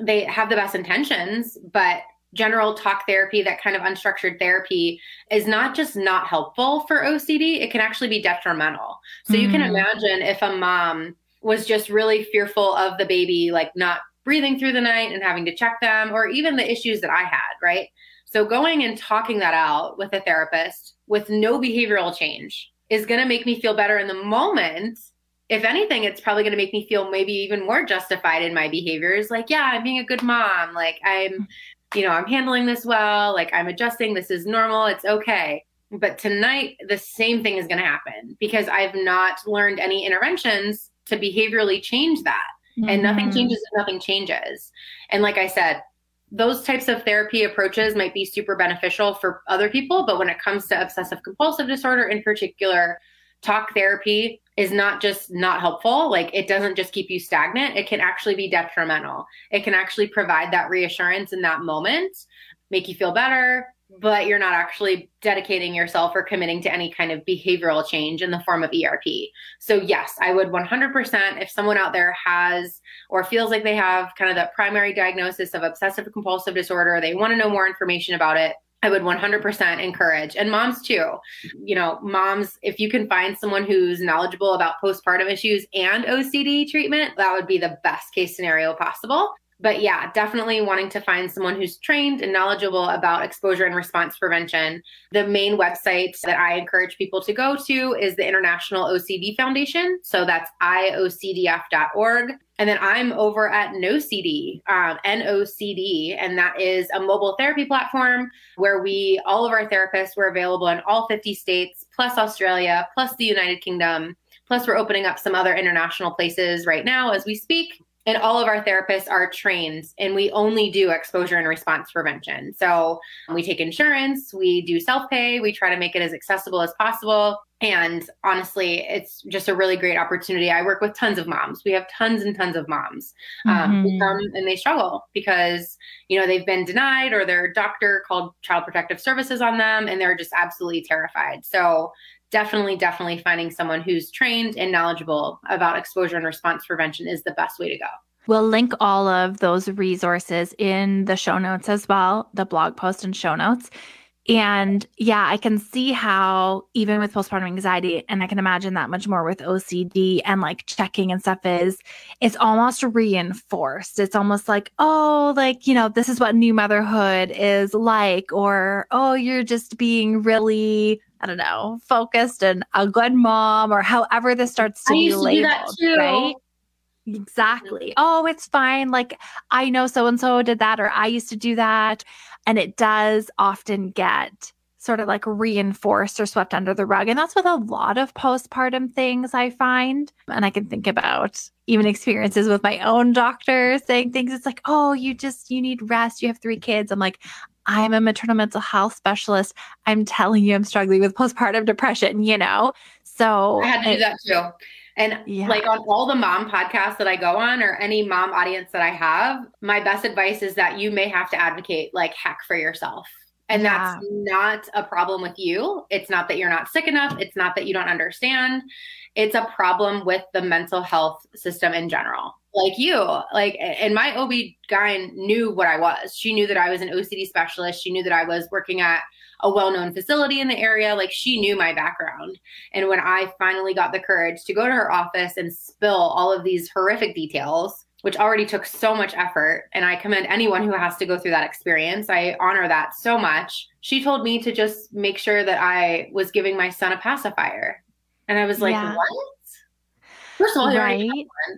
they have the best intentions, but general talk therapy, that kind of unstructured therapy, is not just not helpful for OCD, it can actually be detrimental. So mm. you can mm. imagine if a mom was just really fearful of the baby, like not breathing through the night and having to check them, or even the issues that I had, right? So going and talking that out with a therapist with no behavioral change is going to make me feel better in the moment. If anything, it's probably going to make me feel maybe even more justified in my behaviors. Like, yeah, I'm being a good mom. Like, I'm you know, I'm handling this well, like I'm adjusting, this is normal, it's okay. But tonight, the same thing is going to happen because I've not learned any interventions to behaviorally change that. Mm-hmm. And nothing mm-hmm. changes if nothing changes. And like I said, those types of therapy approaches might be super beneficial for other people. But when it comes to obsessive compulsive disorder in particular, talk therapy is not just not helpful. Like it doesn't just keep you stagnant. It can actually be detrimental. It can actually provide that reassurance in that moment, make you feel better, but you're not actually dedicating yourself or committing to any kind of behavioral change in the form of ERP. So, yes, I would 100% if someone out there has or feels like they have kind of that primary diagnosis of obsessive compulsive disorder, they want to know more information about it, I would 100% encourage, and moms too. You know, moms, if you can find someone who's knowledgeable about postpartum issues and OCD treatment, that would be the best case scenario possible but yeah, definitely wanting to find someone who's trained and knowledgeable about exposure and response prevention. The main website that I encourage people to go to is the International OCD Foundation. So that's iocdf.org. And then I'm over at NOCD, um, NOCD, and that is a mobile therapy platform where we, all of our therapists, were available in all 50 states, plus Australia, plus the United Kingdom. Plus, we're opening up some other international places right now as we speak and all of our therapists are trained and we only do exposure and response prevention. So we take insurance, we do self pay, we try to make it as accessible as possible. And honestly, it's just a really great opportunity. I work with tons of moms. We have tons and tons of moms um, mm-hmm. who come and they struggle because you know they've been denied or their doctor called Child Protective Services on them, and they're just absolutely terrified. So definitely, definitely finding someone who's trained and knowledgeable about exposure and response prevention is the best way to go. We'll link all of those resources in the show notes as well, the blog post and show notes. And yeah, I can see how even with postpartum anxiety, and I can imagine that much more with OCD and like checking and stuff is it's almost reinforced. It's almost like, oh, like, you know, this is what new motherhood is like, or oh, you're just being really I don't know, focused and a good mom, or however this starts to I be labeled, to right? Exactly. Oh, it's fine. Like, I know so and so did that, or I used to do that. And it does often get sort of like reinforced or swept under the rug. And that's with a lot of postpartum things I find. And I can think about even experiences with my own doctor saying things. It's like, oh, you just, you need rest. You have three kids. I'm like, I'm a maternal mental health specialist. I'm telling you, I'm struggling with postpartum depression, you know? So I had to do that too. And yeah. like on all the mom podcasts that I go on or any mom audience that I have, my best advice is that you may have to advocate like heck for yourself. And yeah. that's not a problem with you. It's not that you're not sick enough. It's not that you don't understand. It's a problem with the mental health system in general. Like you, like, and my OB guy knew what I was. She knew that I was an OCD specialist. She knew that I was working at a well known facility in the area. Like she knew my background. And when I finally got the courage to go to her office and spill all of these horrific details, which already took so much effort, and I commend anyone who has to go through that experience, I honor that so much. She told me to just make sure that I was giving my son a pacifier. And I was like, yeah. what? First of all, right.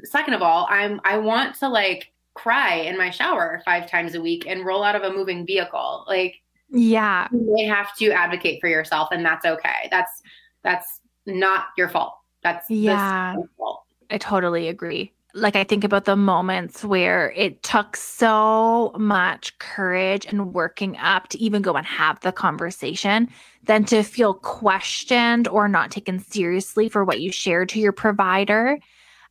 Second of all, I'm I want to like cry in my shower five times a week and roll out of a moving vehicle. Like, yeah, you may have to advocate for yourself, and that's okay. That's that's not your fault. That's yeah. fault. I totally agree. Like I think about the moments where it took so much courage and working up to even go and have the conversation, then to feel questioned or not taken seriously for what you shared to your provider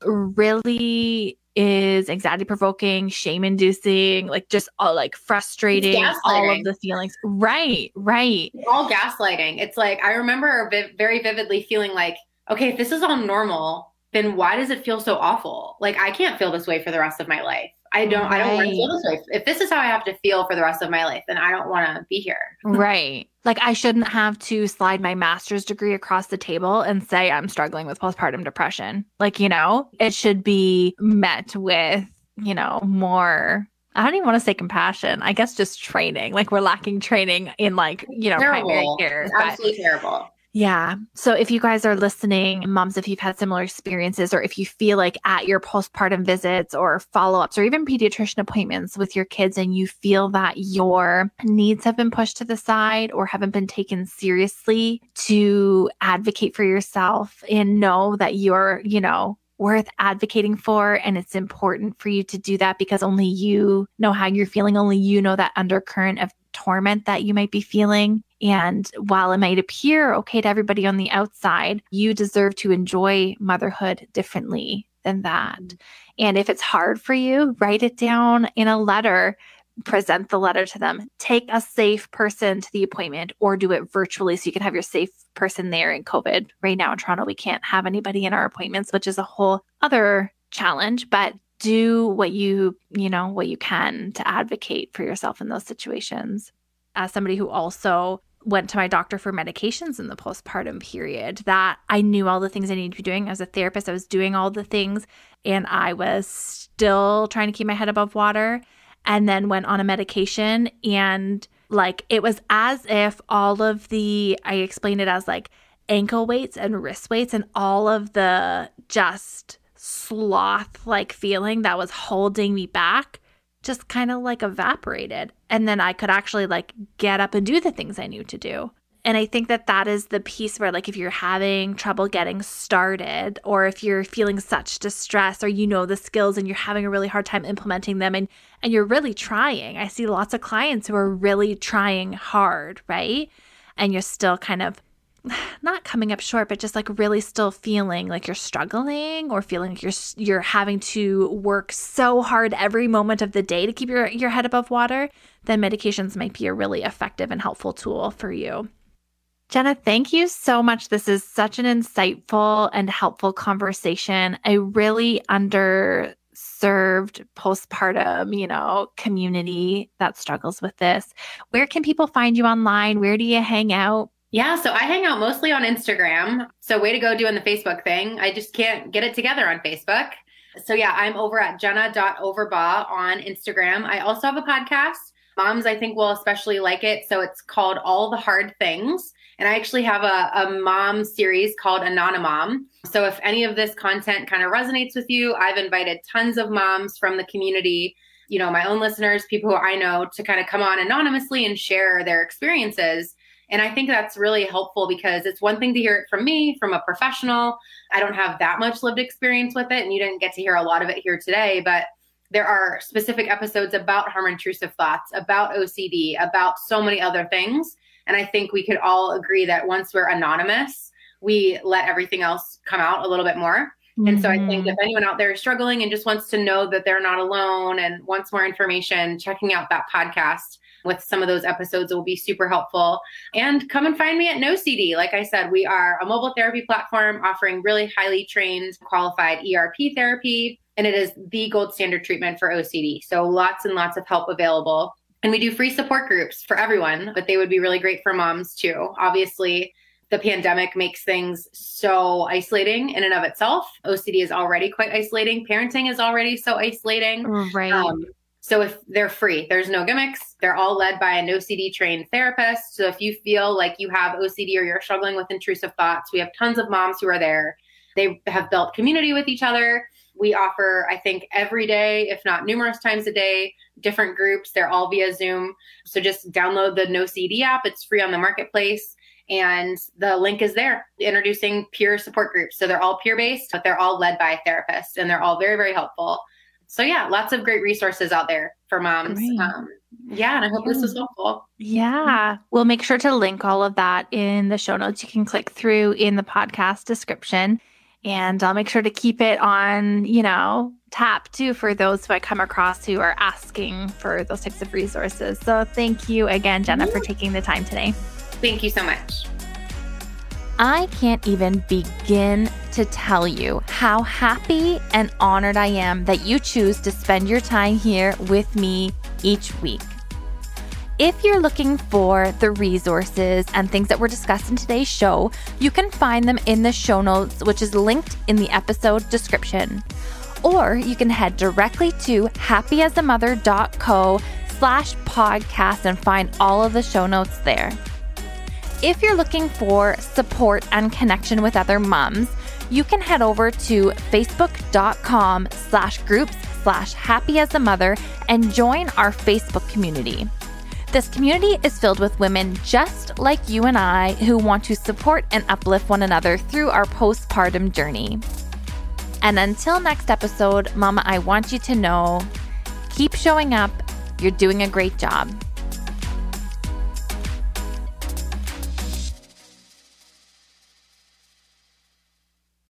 really is anxiety provoking, shame inducing, like just all like frustrating, all of the feelings. Right, right. It's all gaslighting. It's like I remember vi- very vividly feeling like, okay, if this is all normal, then why does it feel so awful? Like I can't feel this way for the rest of my life. I don't right. I don't want to feel this way. If this is how I have to feel for the rest of my life, then I don't want to be here. right. Like I shouldn't have to slide my master's degree across the table and say I'm struggling with postpartum depression. Like, you know, it should be met with, you know, more I don't even want to say compassion. I guess just training. Like we're lacking training in like, you know, terrible. primary care. absolutely terrible. Yeah. So if you guys are listening, moms, if you've had similar experiences, or if you feel like at your postpartum visits or follow ups or even pediatrician appointments with your kids and you feel that your needs have been pushed to the side or haven't been taken seriously to advocate for yourself and know that you're, you know, worth advocating for. And it's important for you to do that because only you know how you're feeling. Only you know that undercurrent of torment that you might be feeling. And while it might appear okay to everybody on the outside, you deserve to enjoy motherhood differently than that. Mm-hmm. And if it's hard for you, write it down in a letter present the letter to them. Take a safe person to the appointment or do it virtually so you can have your safe person there in COVID. Right now in Toronto, we can't have anybody in our appointments, which is a whole other challenge, but do what you, you know, what you can to advocate for yourself in those situations. As somebody who also went to my doctor for medications in the postpartum period that I knew all the things I needed to be doing. As a therapist, I was doing all the things and I was still trying to keep my head above water and then went on a medication and like it was as if all of the I explained it as like ankle weights and wrist weights and all of the just sloth like feeling that was holding me back just kind of like evaporated. And then I could actually like get up and do the things I knew to do. And I think that that is the piece where, like, if you're having trouble getting started, or if you're feeling such distress, or you know the skills and you're having a really hard time implementing them, and and you're really trying. I see lots of clients who are really trying hard, right? And you're still kind of not coming up short, but just like really still feeling like you're struggling or feeling like you're you're having to work so hard every moment of the day to keep your your head above water, then medications might be a really effective and helpful tool for you. Jenna, thank you so much. This is such an insightful and helpful conversation. A really underserved postpartum, you know, community that struggles with this. Where can people find you online? Where do you hang out? Yeah, so I hang out mostly on Instagram. So way to go doing the Facebook thing. I just can't get it together on Facebook. So yeah, I'm over at jenna.overbaugh on Instagram. I also have a podcast. Moms, I think, will especially like it. So it's called All the Hard Things. And I actually have a, a mom series called Anonymom. So if any of this content kind of resonates with you, I've invited tons of moms from the community, you know, my own listeners, people who I know to kind of come on anonymously and share their experiences and I think that's really helpful because it's one thing to hear it from me, from a professional. I don't have that much lived experience with it, and you didn't get to hear a lot of it here today, but there are specific episodes about harm intrusive thoughts, about OCD, about so many other things. And I think we could all agree that once we're anonymous, we let everything else come out a little bit more. Mm-hmm. And so I think mm-hmm. if anyone out there is struggling and just wants to know that they're not alone and wants more information, checking out that podcast with some of those episodes will be super helpful. And come and find me at NOCD. Like I said, we are a mobile therapy platform offering really highly trained, qualified ERP therapy. And it is the gold standard treatment for OCD. So lots and lots of help available. And we do free support groups for everyone, but they would be really great for moms too. Obviously, the pandemic makes things so isolating in and of itself. OCD is already quite isolating. Parenting is already so isolating. Right. Um, so if they're free, there's no gimmicks. They're all led by an OCD trained therapist. So if you feel like you have OCD or you're struggling with intrusive thoughts, we have tons of moms who are there. They have built community with each other. We offer, I think, every day, if not numerous times a day, different groups. They're all via Zoom. So just download the NOCD app. It's free on the marketplace. And the link is there introducing peer support groups. So they're all peer based, but they're all led by a therapist and they're all very, very helpful. So, yeah, lots of great resources out there for moms. Um, yeah, and I hope this was helpful. Yeah, we'll make sure to link all of that in the show notes. You can click through in the podcast description. And I'll make sure to keep it on, you know, tap too for those who I come across who are asking for those types of resources. So thank you again, Jenna, for taking the time today. Thank you so much. I can't even begin to tell you how happy and honored I am that you choose to spend your time here with me each week. If you're looking for the resources and things that were discussed in today's show, you can find them in the show notes, which is linked in the episode description. Or you can head directly to happyasamother.co slash podcast and find all of the show notes there. If you're looking for support and connection with other moms, you can head over to facebook.com slash groups slash happy as a mother and join our Facebook community. This community is filled with women just like you and I who want to support and uplift one another through our postpartum journey. And until next episode, Mama, I want you to know keep showing up. You're doing a great job.